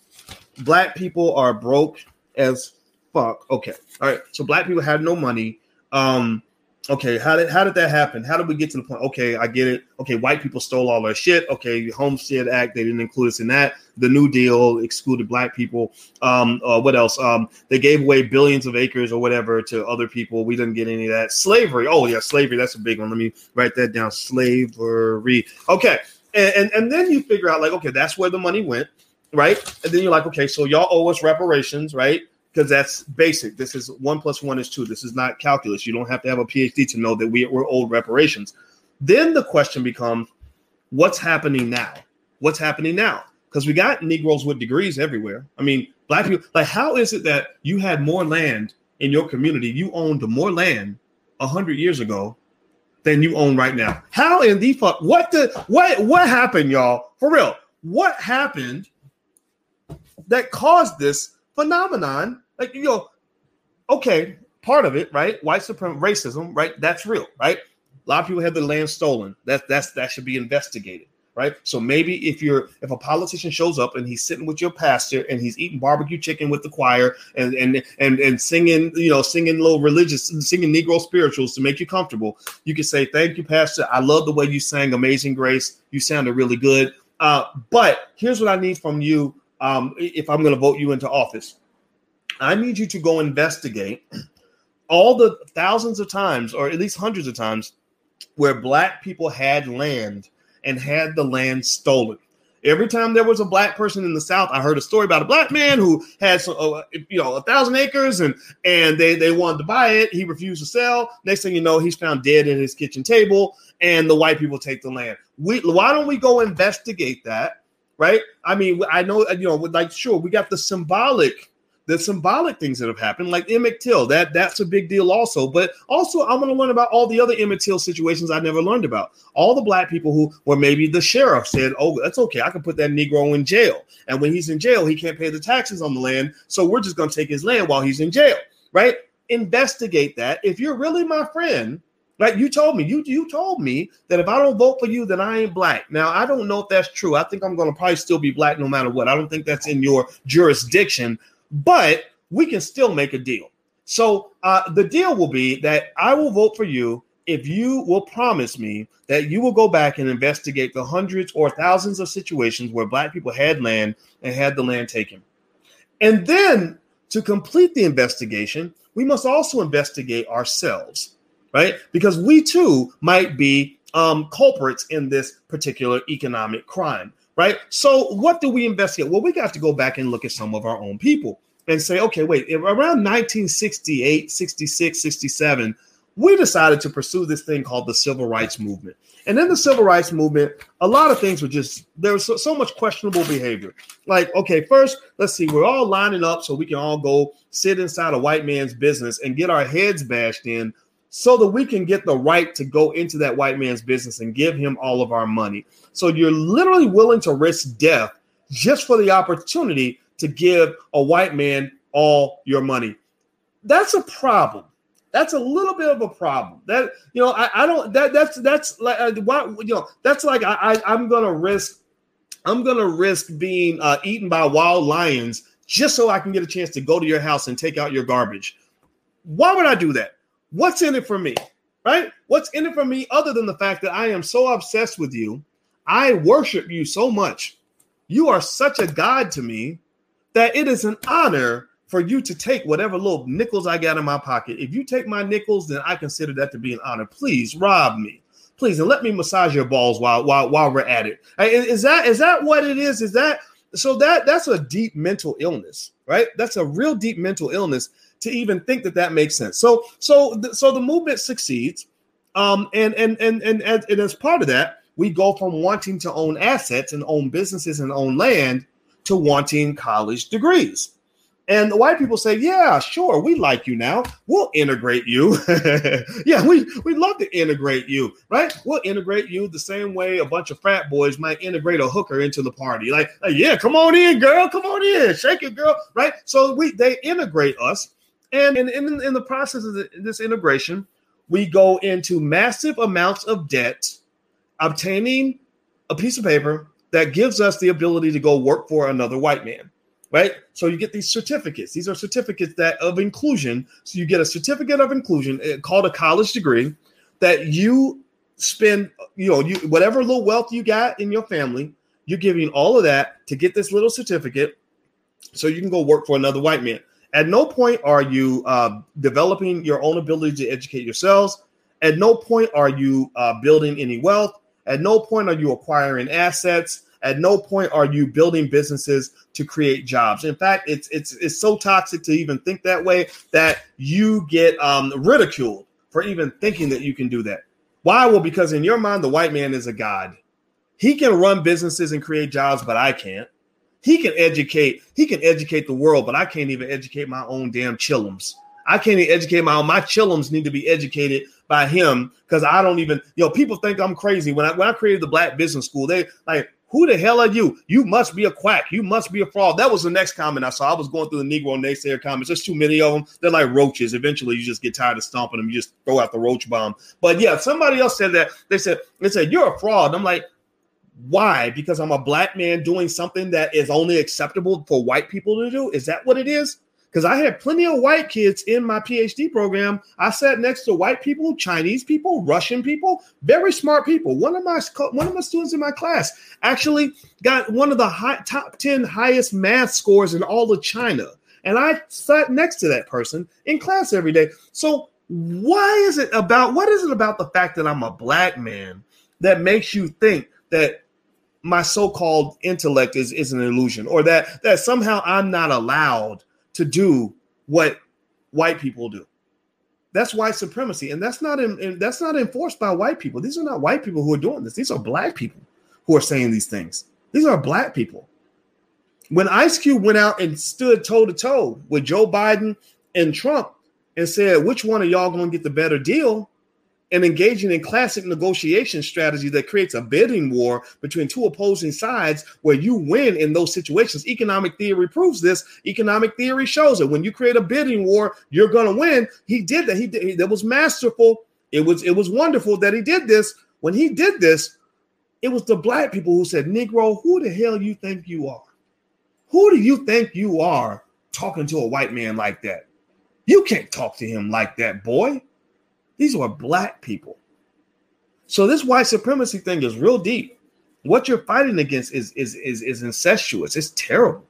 black people are broke as fuck. Okay, all right. So black people had no money. Um, okay, how did how did that happen? How did we get to the point? Okay, I get it. Okay, white people stole all our shit. Okay, Homestead Act, they didn't include us in that. The New Deal excluded black people. Um, uh, what else? Um, they gave away billions of acres or whatever to other people. We didn't get any of that. Slavery. Oh yeah, slavery. That's a big one. Let me write that down. Slavery. Okay, and and, and then you figure out like, okay, that's where the money went, right? And then you're like, okay, so y'all owe us reparations, right? Because that's basic. This is one plus one is two. This is not calculus. You don't have to have a PhD to know that we, we're old reparations. Then the question becomes, what's happening now? What's happening now? Because we got Negroes with degrees everywhere. I mean, black people. Like, how is it that you had more land in your community? You owned more land a hundred years ago than you own right now. How in the fuck? What the what? What happened, y'all? For real? what happened that caused this phenomenon? Like, you know, okay, part of it, right? White supremacy, racism, right? That's real, right? A lot of people have their land stolen. That that's that should be investigated right? So maybe if you're if a politician shows up and he's sitting with your pastor and he's eating barbecue chicken with the choir and and and and singing, you know, singing little religious, singing Negro spirituals to make you comfortable, you can say, "Thank you, Pastor. I love the way you sang Amazing Grace. You sounded really good." Uh, but here's what I need from you um, if I'm going to vote you into office. I need you to go investigate all the thousands of times, or at least hundreds of times, where black people had land and had the land stolen. Every time there was a black person in the South, I heard a story about a black man who had some, uh, you know, a thousand acres, and and they they wanted to buy it. He refused to sell. Next thing you know, he's found dead in his kitchen table, and the white people take the land. We why don't we go investigate that? Right? I mean, I know you know, like sure, we got the symbolic the symbolic things that have happened, like Emmett Till, that that's a big deal also. But also, I want to learn about all the other Emmett Till situations I never learned about. All the black people who, were maybe the sheriff said, "Oh, that's okay, I can put that Negro in jail, and when he's in jail, he can't pay the taxes on the land, so we're just going to take his land while he's in jail." Right? Investigate that. If you're really my friend, like you told me, you you told me that if I don't vote for you, then I ain't black. Now I don't know if that's true. I think I'm going to probably still be black no matter what. I don't think that's in your jurisdiction but we can still make a deal. So uh, the deal will be that I will vote for you if you will promise me that you will go back and investigate the hundreds or thousands of situations where black people had land and had the land taken. And then to complete the investigation, we must also investigate ourselves, right? Because we too might be um, culprits in this particular economic crime right? So what do we investigate? Well, we got to go back and look at some of our own people and say, okay, wait, around 1968, 66, 67, we decided to pursue this thing called the civil rights movement. And in the civil rights movement, a lot of things were just there was so, so, much questionable behavior. Like, okay, first, let's see, we're all lining up so we can all go sit inside a white man's business and get our heads bashed in so that we can get the right to go into that white man's business and give him all of our money. So you're literally willing to risk death just for the opportunity to give a white man all your money. That's a problem. That's a little bit of a problem. That you know, I, I don't. That that's that's like uh, what you know. That's like I, I I'm gonna risk. I'm gonna risk being uh, eaten by wild lions just so I can get a chance to go to your house and take out your garbage. Why would I do that? What's in it for me? Right? What's in it for me other than the fact that I am so obsessed with you? I worship you so much. You are such a God to me that it is an honor for you to take whatever little nickels I got in my pocket. If you take my nickels, then I consider that to be an honor. Please rob me. Please and let me massage your balls while while while we're at it. Is that is that what it is? Is that so that that's a deep mental illness, right? That's a real deep mental illness to even think that that makes sense. So so so the movement succeeds, um, and and and and and, and as part of that, we go from wanting to own assets and own businesses and own land to wanting college degrees. And the white people say, "Yeah, sure, we like you now. We'll integrate you. [LAUGHS] yeah, we we love to integrate you, right? We'll integrate you the same way a bunch of frat boys might integrate a hooker into the party. Like, like yeah, come on in, girl, come on in, shake it, girl, right? So we they integrate us, and in, in, the process of this integration, we go into massive amounts of debt, obtaining a piece of paper that gives us the ability to go work for another white man. Right. So you get these certificates. These are certificates that of inclusion. So you get a certificate of inclusion eh, called a college degree that you spend, you know, you whatever little wealth you got in your family, you're giving all of that to get this little certificate so you can go work for another white man. At no point are you uh, developing your own ability to educate yourselves. At no point are you uh, building any wealth. At no point are you acquiring assets. At no point are you building businesses to create jobs. In fact, it's it's it's so toxic to even think that way that you get um, ridiculed for even thinking that you can do that. Why? Well, because in your mind, the white man is a god. He can run businesses and create jobs, but I can't. He can educate, he can educate the world, but I can't even educate my own damn chillums. I can't even educate my own. My chillums need to be educated by him because I don't even, you know, people think I'm crazy. When I when I created the black business school, they like, Who the hell are you? You must be a quack. You must be a fraud. That was the next comment I saw. I was going through the Negro naysayer comments. There's too many of them. They're like roaches. Eventually, you just get tired of stomping them. You just throw out the roach bomb. But yeah, somebody else said that. They said they said you're a fraud. I'm like, why? Because I'm a black man doing something that is only acceptable for white people to do. Is that what it is? because I had plenty of white kids in my PhD program. I sat next to white people, Chinese people, Russian people, very smart people. One of my one of my students in my class actually got one of the high, top ten highest math scores in all of China, and I sat next to that person in class every day. So why is it about what is it about the fact that I'm a black man that makes you think that my so-called intellect is, is an illusion or that that somehow I'm not allowed to do what white people do. That's white supremacy, and that's not in, that's not enforced by white people. These are not white people who are doing this. These are black people who are saying these things. These are black people. When Ice Cube went out and stood toe to toe with Joe Biden and Trump and said, "Which one of y'all going to get the better deal?" And engaging in classic negotiation strategy that creates a bidding war between two opposing sides where you win in those situations. Economic theory proves this. Economic theory shows it. When you create a bidding war, you're going to win. He did that. He did. That was masterful. It was it was wonderful that he did this. When he did this, it was the black people who said, "Negro, who the hell you think you are? Who do you think you are talking to a white man like that? You can't talk to him like that, boy." These are black people. So this white supremacy thing is real deep. What you're fighting against is is is, is incestuous. It's terrible.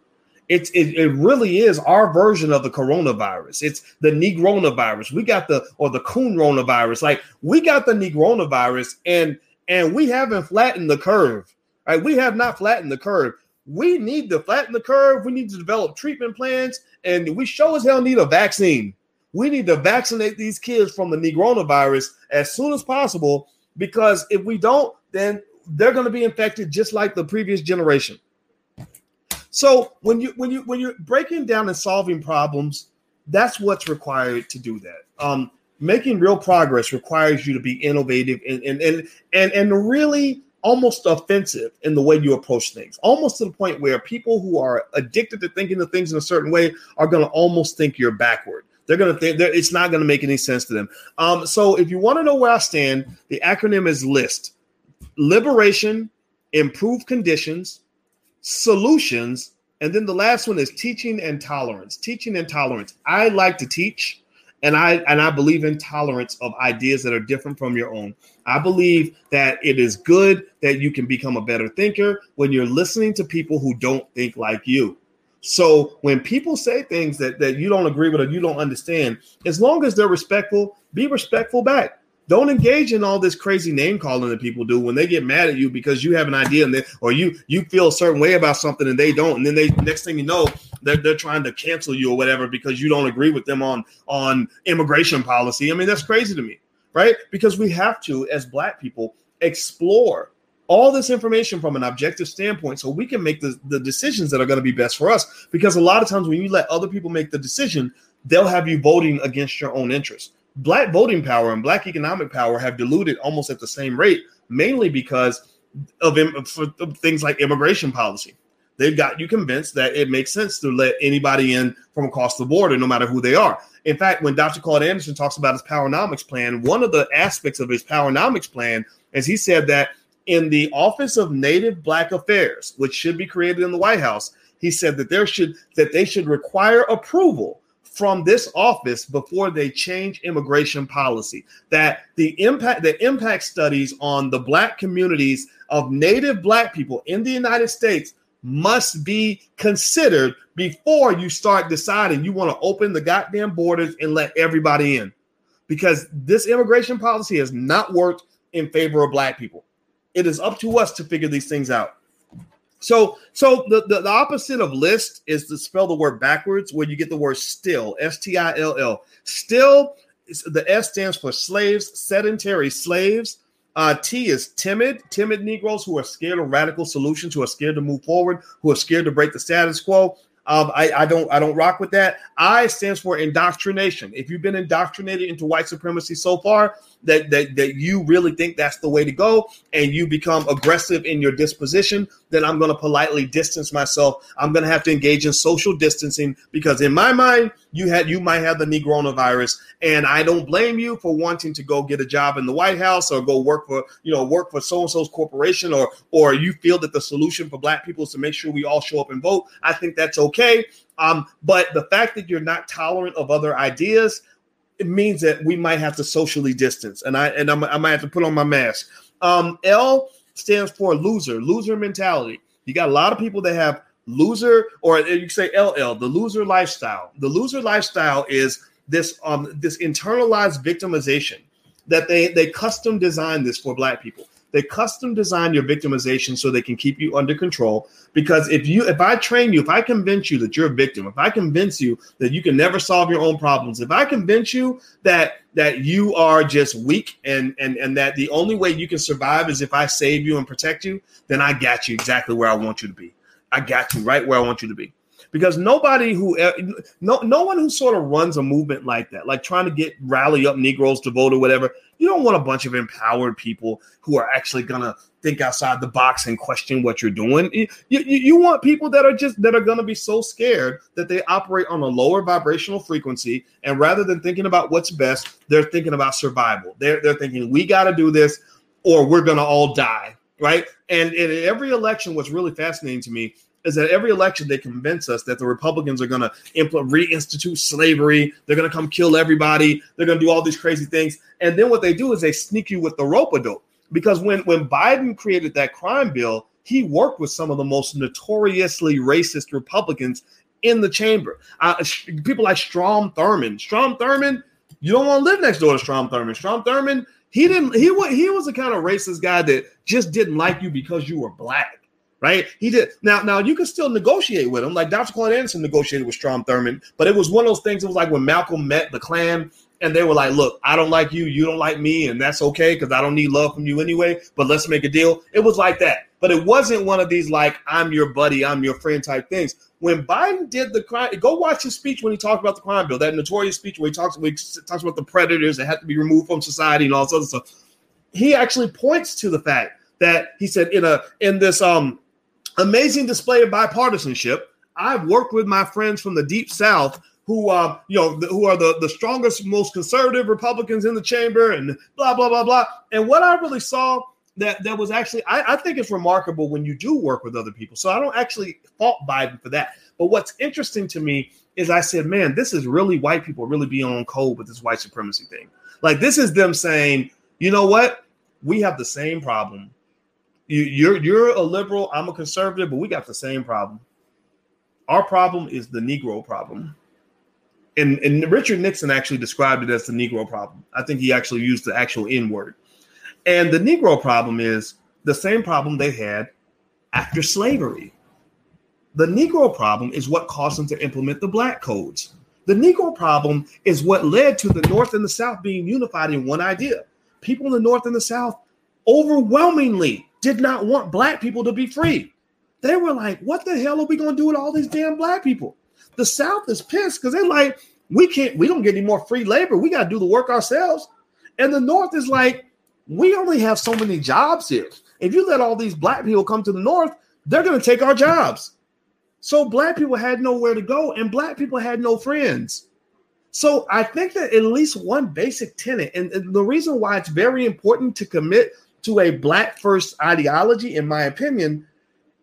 It's it, it really is our version of the coronavirus. It's the negronavirus. We got the or the coronavirus. Like we got the negronavirus and and we haven't flattened the curve. Right? We have not flattened the curve. We need to flatten the curve. We need to develop treatment plans, and we show as hell need a vaccine we need to vaccinate these kids from the negronavirus as soon as possible because if we don't, then they're going to be infected just like the previous generation. So when you when you when you're breaking down and solving problems, that's what's required to do that. Um, making real progress requires you to be innovative and and and and, and really almost offensive in the way you approach things, almost to the point where people who are addicted to thinking of things in a certain way are going to almost think you're backward. They're gonna think it's not gonna make any sense to them. Um, so if you want to know where I stand, the acronym is LIST: Liberation, Improved Conditions, Solutions, and then the last one is teaching and tolerance. Teaching and tolerance. I like to teach, and I and I believe in tolerance of ideas that are different from your own. I believe that it is good that you can become a better thinker when you're listening to people who don't think like you. So when people say things that, that you don't agree with or you don't understand, as long as they're respectful, be respectful back. Don't engage in all this crazy name calling that people do when they get mad at you because you have an idea and they, or you you feel a certain way about something and they don't, and then they next thing you know they're, they're trying to cancel you or whatever because you don't agree with them on on immigration policy. I mean that's crazy to me, right? Because we have to as black people explore all this information from an objective standpoint so we can make the, the decisions that are going to be best for us. Because a lot of times when you let other people make the decision, they'll have you voting against your own interests. Black voting power and black economic power have diluted almost at the same rate, mainly because of, of things like immigration policy. They've got you convinced that it makes sense to let anybody in from across the border, no matter who they are. In fact, when Dr. Claude Anderson talks about his Powernomics plan, one of the aspects of his Powernomics plan is he said that in the Office of Native Black Affairs, which should be created in the White House, he said that there should that they should require approval from this office before they change immigration policy. That the impact the impact studies on the black communities of native black people in the United States must be considered before you start deciding you want to open the goddamn borders and let everybody in. Because this immigration policy has not worked in favor of black people. It is up to us to figure these things out. So, so the, the, the, opposite of list is to spell the word backwards, where you get the word still, S T I L L. Still, the S stands for slaves, sedentary slaves. Uh, T is timid, timid Negroes who are scared of radical solutions, who are scared to move forward, who are scared to break the status quo. Um, I, I don't I don't rock with that. I stands for indoctrination. If you've been indoctrinated into white supremacy so far, that, that that you really think that's the way to go and you become aggressive in your disposition, then I'm going to politely distance myself. I'm going to have to engage in social distancing because in my mind, you had you might have the negronavirus and I don't blame you for wanting to go get a job in the White House or go work for, you know, work for so and so's corporation or or you feel that the solution for black people is to make sure we all show up and vote. I think that's okay. Um, but the fact that you're not tolerant of other ideas, it means that we might have to socially distance. And I and I'm, I might have to put on my mask. Um, L stands for loser, loser mentality. You got a lot of people that have loser, or you say LL, the loser lifestyle. The loser lifestyle is this um this internalized victimization that they they custom design this for black people. They custom design your victimization so they can keep you under control. Because if you, if I train you, if I convince you that you're a victim, if I convince you that you can never solve your own problems, if I convince you that that you are just weak and and and that the only way you can survive is if I save you and protect you, then I got you exactly where I want you to be. I got you right where I want you to be because nobody who eh, no no one who sort of runs a movement like that, like trying to get rally up Negroes to vote or whatever, you don't want a bunch of empowered people who are actually gonna think outside the box and question what you're doing. You, you, you want people that are just that are gonna be so scared that they operate on a lower vibrational frequency, and rather than thinking about what's best, they're thinking about survival. They're they're thinking we got to do this or we're gonna all die right? And in every election, what's really fascinating to me is that every election they convince us that the Republicans are going to implement reinstitute slavery, they're going to come kill everybody, they're going to do all these crazy things, and then what they do is they sneak you with the rope a dope. Because when when Biden created that crime bill, he worked with some of the most notoriously racist Republicans in the chamber. Uh, people like Strom Thurmond. Strom Thurmond, you don't want to live next door to Strom Thurmond. Strom Thurmond, he didn't. He was he was the kind of racist guy that just didn't like you because you were black right? He did now. Now you can still negotiate with him, like Dr. Claude Anderson negotiated with Strom Thurmond, but it was one of those things. It was like when Malcolm met the Klan, and they were like, "Look, I don't like you, you don't like me, and that's okay because I don't need love from you anyway. But let's make a deal." It was like that, but it wasn't one of these like "I'm your buddy, I'm your friend" type things. When Biden did the crime, go watch his speech when he talked about the crime bill, that notorious speech where he talks, where he talks about the predators that have to be removed from society and all this other stuff. He actually points to the fact that he said in a in this um amazing display of bipartisanship. I've worked with my friends from the deep south who uh, you know who are the, the strongest, most conservative Republicans in the chamber, and blah blah blah blah. And what I really saw that that was actually I, I think it's remarkable when you do work with other people. So I don't actually fault Biden for that. But what's interesting to me is I said, man, this is really white people really being on code with this white supremacy thing. Like this is them saying, you know what? We have the same problem you, you're you're a liberal, I'm a conservative, but we got the same problem. Our problem is the Negro problem. And, and Richard Nixon actually described it as the Negro problem. I think he actually used the actual N word. And the Negro problem is the same problem they had after slavery. The Negro problem is what caused them to implement the black codes. The Negro problem is what led to the North and the South being unified in one idea. People in the North and the South overwhelmingly did not want black people to be free. They were like, what the hell are we going to do with all these damn black people? The South is pissed because they're like, we can't, we don't get any more free labor. We got to do the work ourselves. And the North is like, we only have so many jobs here. If you let all these black people come to the North, they're going to take our jobs. So black people had nowhere to go and black people had no friends. So I think that at least one basic tenet, and, and the reason why it's very important to commit to a black first ideology, in my opinion,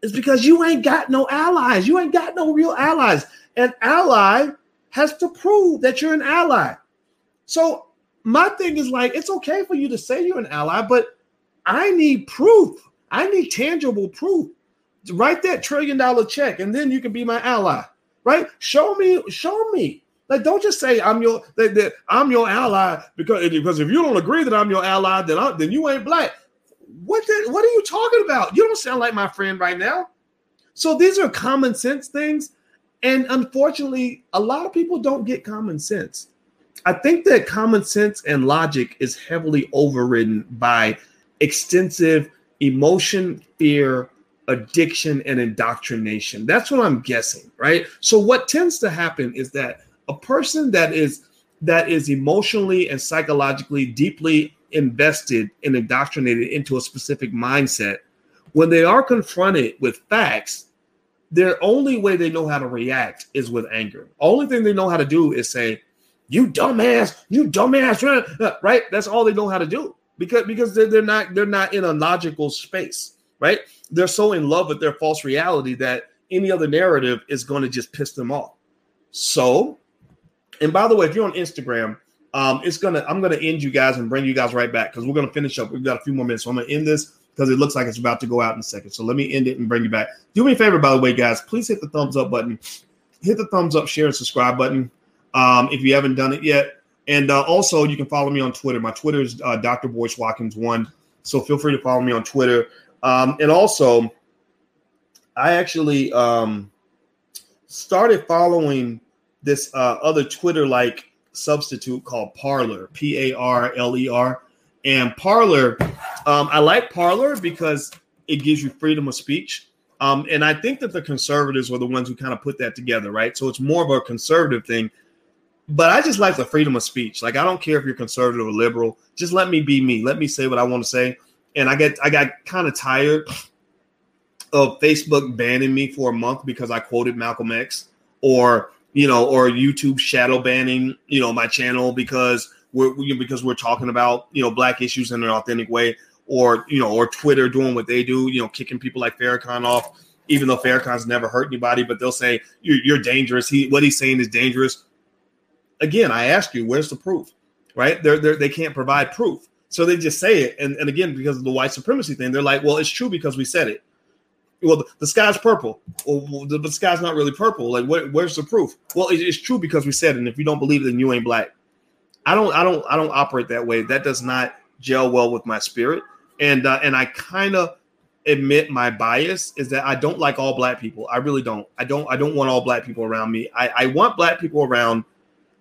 is because you ain't got no allies. You ain't got no real allies. An ally has to prove that you're an ally. So my thing is like, it's okay for you to say you're an ally, but I need proof. I need tangible proof. Write that trillion dollar check, and then you can be my ally. Right? Show me, show me. Like, don't just say I'm your that, that I'm your ally because because if you don't agree that I'm your ally, then I, then you ain't black what the, what are you talking about? You don't sound like my friend right now. So these are common sense things. And unfortunately, a lot of people don't get common sense. I think that common sense and logic is heavily overridden by extensive emotion, fear, addiction, and indoctrination. That's what I'm guessing, right? So what tends to happen is that a person that is that is emotionally and psychologically deeply invested and indoctrinated into a specific mindset, when they are confronted with facts, their only way they know how to react is with anger. Only thing they know how to do is say, "You dumbass, you dumbass," [LAUGHS] right? That's all they know how to do because because they're, not they're not in a logical space, right? They're so in love with their false reality that any other narrative is going to just piss them off. So, and by the way, if you're on Instagram, um, it's gonna I'm gonna end you guys and bring you guys right back because we're gonna finish up. We've got a few more minutes, so I'm gonna end this because it looks like it's about to go out in a second. So let me end it and bring you back. Do me a favor, by the way, guys. Please hit the thumbs up button. Hit the thumbs up, share, and subscribe button um, if you haven't done it yet. And uh, also, you can follow me on Twitter. My Twitter is uh, Dr. Boyce Watkins one. So feel free to follow me on Twitter. Um, and also, I actually um, started following this uh, other Twitter like substitute called Parler, P A R L E R. And Parler, um, I like Parler because it gives you freedom of speech. Um, and I think that the conservatives were the ones who kind of put that together, right? So it's more of a conservative thing. But I just like the freedom of speech. Like I don't care if you're conservative or liberal. Just let me be me. Let me say what I want to say. And I get I got kind of tired of Facebook banning me for a month because I quoted Malcolm X, or you know, or YouTube shadow banning, you know, my channel because we're we, because we're talking about you know black issues in an authentic way, or you know, or Twitter doing what they do, you know, kicking people like Farrakhan off, even though Farrakhan's never hurt anybody, but they'll say you're, you're dangerous. He what he's saying is dangerous. Again, I ask you, where's the proof? Right? They're, they're they can't provide proof, so they just say it. And and again, because of the white supremacy thing, they're like, well, it's true because we said it. Well, the, the sky's purple. Well, the, the, sky's not really purple. Like, where, where's the proof? Well, it, it's true because we said. And if you don't believe it, then you ain't black. I don't I don't I don't operate that way. That does not gel well with my spirit. And uh, and I kind of admit my bias is that I don't like all black people. I really don't. I don't I don't want all black people around me. I, I want black people around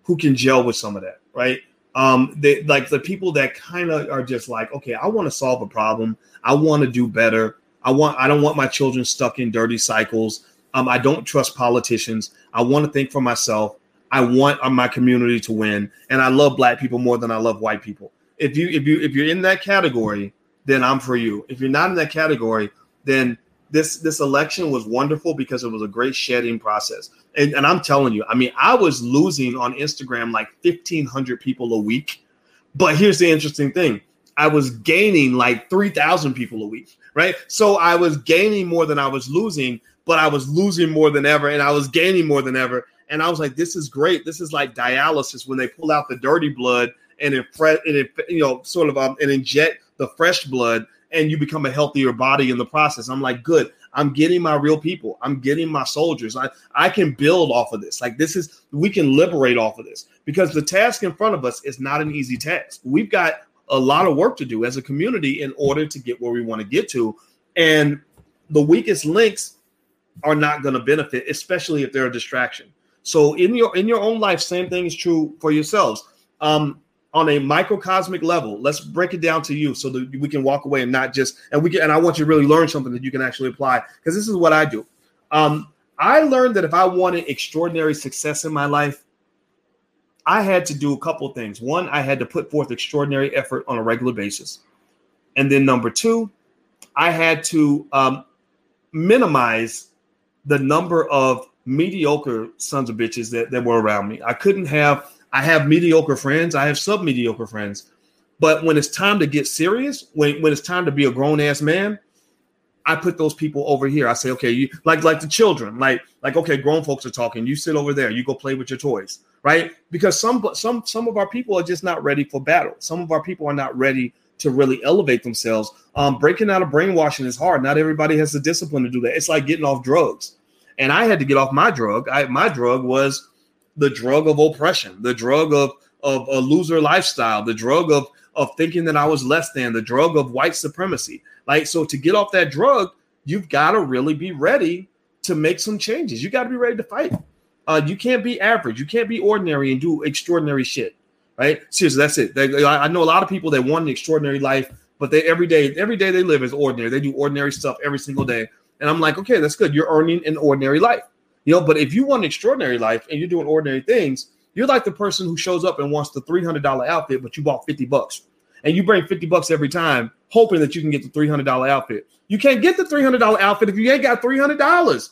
who can gel with some of that, right? Um, they like the people that kind of are just like, okay, I want to solve a problem. I want to do better. I want I don't want my children stuck in dirty cycles. Um, I don't trust politicians. I want to think for myself. I want uh, my community to win, and I love black people more than I love white people. If you if you if you're in that category, then I'm for you. If you're not in that category, then this this election was wonderful because it was a great shedding process. And, and I'm telling you, I mean, I was losing on Instagram like 1,500 people a week. But here's the interesting thing: I was gaining like 3,000 people a week, right? So I was gaining more than I was losing, but I was losing more than ever, and I was gaining more than ever. And I was like, this is great. This is like dialysis when they pull out the dirty blood and it, and it you know, sort of um, and inject the fresh blood, and you become a healthier body in the process. I'm like, good. I'm getting my real people. I'm getting my soldiers. I, I can build off of this. Like this is we can liberate off of this because the task in front of us is not an easy task. We've got a lot of work to do as a community in order to get where we want to get to. And the weakest links are not going to benefit, especially if they're a distraction. So in your in your own life, same thing is true for yourselves. Um, on a microcosmic level, let's break it down to you so that we can walk away and not just and we can and I want you to really learn something that you can actually apply because this is what I do. Um, I learned that if I wanted extraordinary success in my life, I had to do a couple things. One, I had to put forth extraordinary effort on a regular basis. And then number two, I had to um, minimize the number of mediocre sons of bitches that, that were around me. I couldn't have, I have mediocre friends, I have sub mediocre friends. But when it's time to get serious, when, when it's time to be a grown ass man, I put those people over here. I say, okay, you like like the children, like like okay, grown folks are talking. You sit over there. You go play with your toys, right? Because some some some of our people are just not ready for battle. Some of our people are not ready to really elevate themselves. Um, breaking out of brainwashing is hard. Not everybody has the discipline to do that. It's like getting off drugs, and I had to get off my drug. I, my drug was the drug of oppression, the drug of of a loser lifestyle, the drug of of thinking that I was less than, the drug of white supremacy. Like, so to get off that drug, you've got to really be ready to make some changes. You got to be ready to fight. Uh, you can't be average. You can't be ordinary and do extraordinary shit. Right? Seriously, that's it. They, I know a lot of people that want an extraordinary life, but they every day, every day they live is ordinary. They do ordinary stuff every single day. And I'm like, okay, that's good. You're earning an ordinary life. You know, but if you want an extraordinary life and you're doing ordinary things, you're like the person who shows up and wants the $300 outfit, but you bought 50 bucks. and you bring 50 bucks every time, hoping that you can get the $300 outfit. You can't get the $300 outfit if you ain't got $300.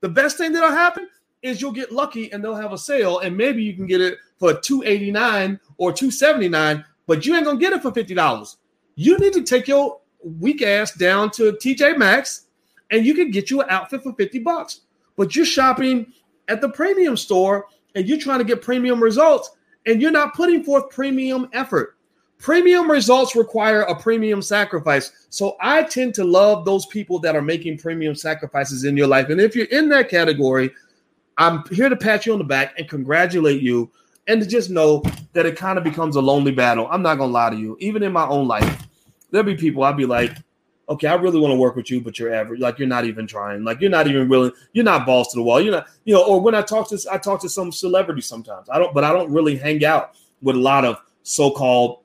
The best thing that'll happen is you'll get lucky and they'll have a sale, and maybe you can get it for 289 or 279, but you ain't gonna get it for $50. You need to take your weak ass down to TJ Maxx and you can get you an outfit for 50 bucks. But you're shopping at the premium store and you're trying to get premium results and you're not putting forth premium effort. Premium results require a premium sacrifice. So I tend to love those people that are making premium sacrifices in your life. And if you're in that category, I'm here to pat you on the back and congratulate you and to just know that it kind of becomes a lonely battle. I'm not going to lie to you. Even in my own life, there'll be people I'll be like, okay, I really want to work with you, but you're average. Like you're not even trying. Like you're not even willing. You're not balls to the wall. You're not, you know. Or when I talk to, I talk to some celebrities sometimes. I don't, but I don't really hang out with a lot of so-called,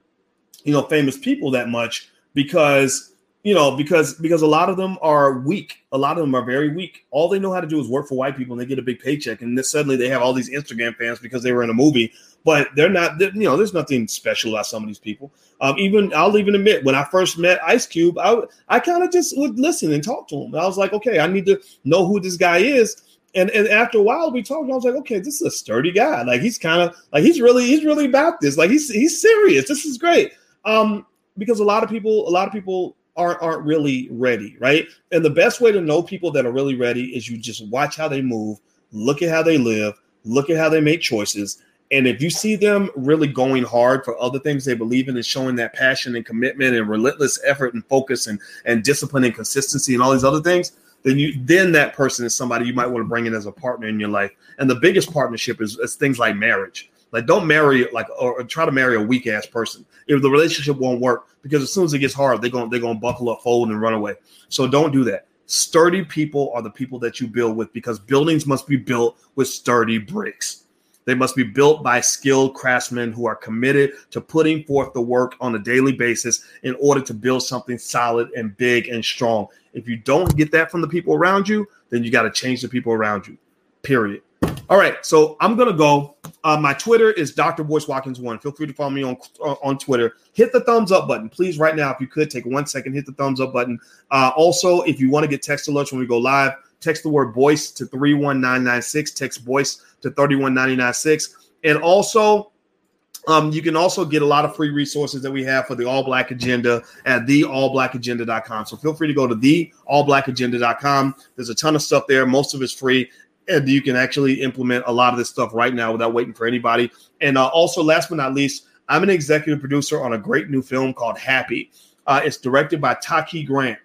you know, famous people that much because you know because because a lot of them are weak. A lot of them are very weak. All they know how to do is work for white people, and they get a big paycheck, and then suddenly they have all these Instagram fans because they were in a movie but they're not. You know, there's nothing special about some of these people. Um, even I'll even admit when I first met Ice Cube, I I kind of just would listen and talk to him. I was like, okay, I need to know who this guy is. And and after a while, we talked. I was like, okay, this is a sturdy guy. Like he's kind of like he's really he's really about this. Like he's he's serious. This is great. Um, because a lot of people, a lot of people aren't aren't really ready, right? And the best way to know people that are really ready is you just watch how they move, look at how they live, look at how they make choices, and if you see them really going hard for other things they believe in and showing that passion and commitment and relentless effort and focus and, and discipline and consistency and all these other things, then you then that person is somebody you might want to bring in as a partner in your life. And the biggest partnership is, is things like marriage. Like don't marry like or, or try to marry a weak ass person if the relationship won't work because as soon as it gets hard, they're gonna they're gonna buckle up, fold, and run away. So don't do that. Sturdy people are the people that you build with because buildings must be built with sturdy bricks. They must be built by skilled craftsmen who are committed to putting forth the work on a daily basis in order to build something solid and big and strong. If you don't get that from the people around you, then you got to change the people around you. Period. All right, so I'm gonna go. Uh, my Twitter is Dr. Boyce Watkins one. Feel free to follow me on uh, on Twitter. Hit the thumbs up button, please. Right now, if you could take one second, hit the thumbs up button. Uh, also, if you want to get text alerts when we go live, text the word Boyce to 31996. Text Boyce to 31996. And also, um, you can also get a lot of free resources that we have for the All Black Agenda at theallblackagenda.com. So feel free to go to theallblackagenda.com. There's a ton of stuff there. Most of it's free. And you can actually implement a lot of this stuff right now without waiting for anybody. And uh, also, last but not least, I'm an executive producer on a great new film called Hapi. Uh, it's directed by Taki Grant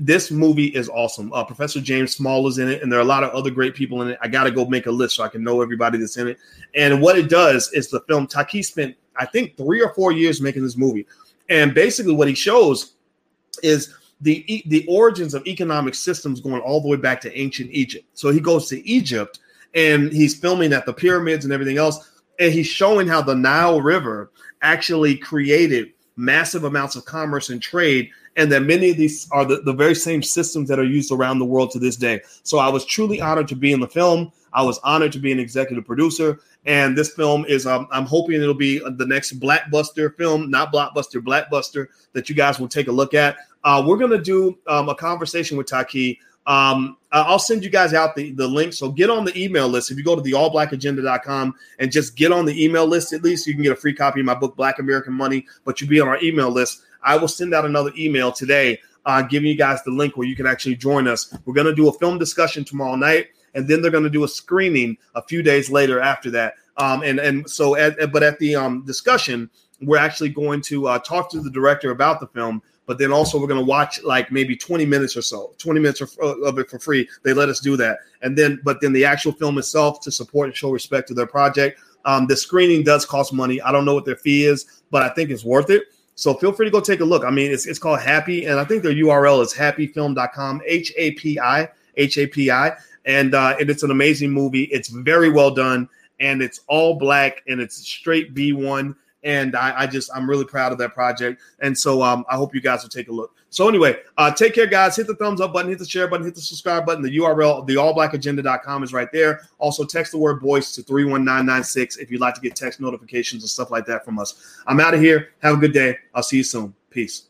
this movie is awesome. Uh, Professor James Small is in it, and there are a lot of other great people in it. I got to go make a list so I can know everybody that's in it. And what it does is the film Taki spent, I think, three or four years making this movie, and basically what he shows is the the origins of economic systems going all the way back to ancient Egypt. So he goes to Egypt and he's filming at the pyramids and everything else, and he's showing how the Nile River actually created massive amounts of commerce and trade and that many of these are the, the very same systems that are used around the world to this day. So I was truly honored to be in the film. I was honored to be an executive producer. And this film is, um, I'm hoping it'll be the next Blackbuster film, not Blockbuster, Blackbuster, that you guys will take a look at. Uh, we're to do um, a conversation with Taki. Um, I'll send you guys out the, the link. So get on the email list. If you go to the allblackagenda.com and just get on the email list, at least you can get a free copy of my book, Black American Money, but you'll be on our email list. I will send out another email today, uh, giving you guys the link where you can actually join us. We're going to do a film discussion tomorrow night, and then they're going to do a screening a few days later after that. Um, and and so, at, but at the um, discussion, we're actually going to uh, talk to the director about the film but then also we're going to watch like maybe 20 minutes or so 20 minutes of, of, it for free they let us do that and then but then the actual film itself to support and show respect to their project um, the screening does cost money i don't know what their fee is but i think it's worth it so feel free to go take a look. I mean, it's, it's called Hapi, and I think their URL is hapifilm.com, H A P I, H A P I. And, uh, and it's an amazing movie. It's very well done, and it's all black, and it's straight B1. And I, I just I'm really proud of that project. And so um, I hope you guys will take a look. So anyway, uh, take care, guys. Hit the thumbs up button, hit the share button, hit the subscribe button. The URL, the allblackagenda.com is right there. Also, text the word Boyce to 31996 if you'd like to get text notifications and stuff like that from us. I'm out of here. Have a good day. I'll see you soon. Peace.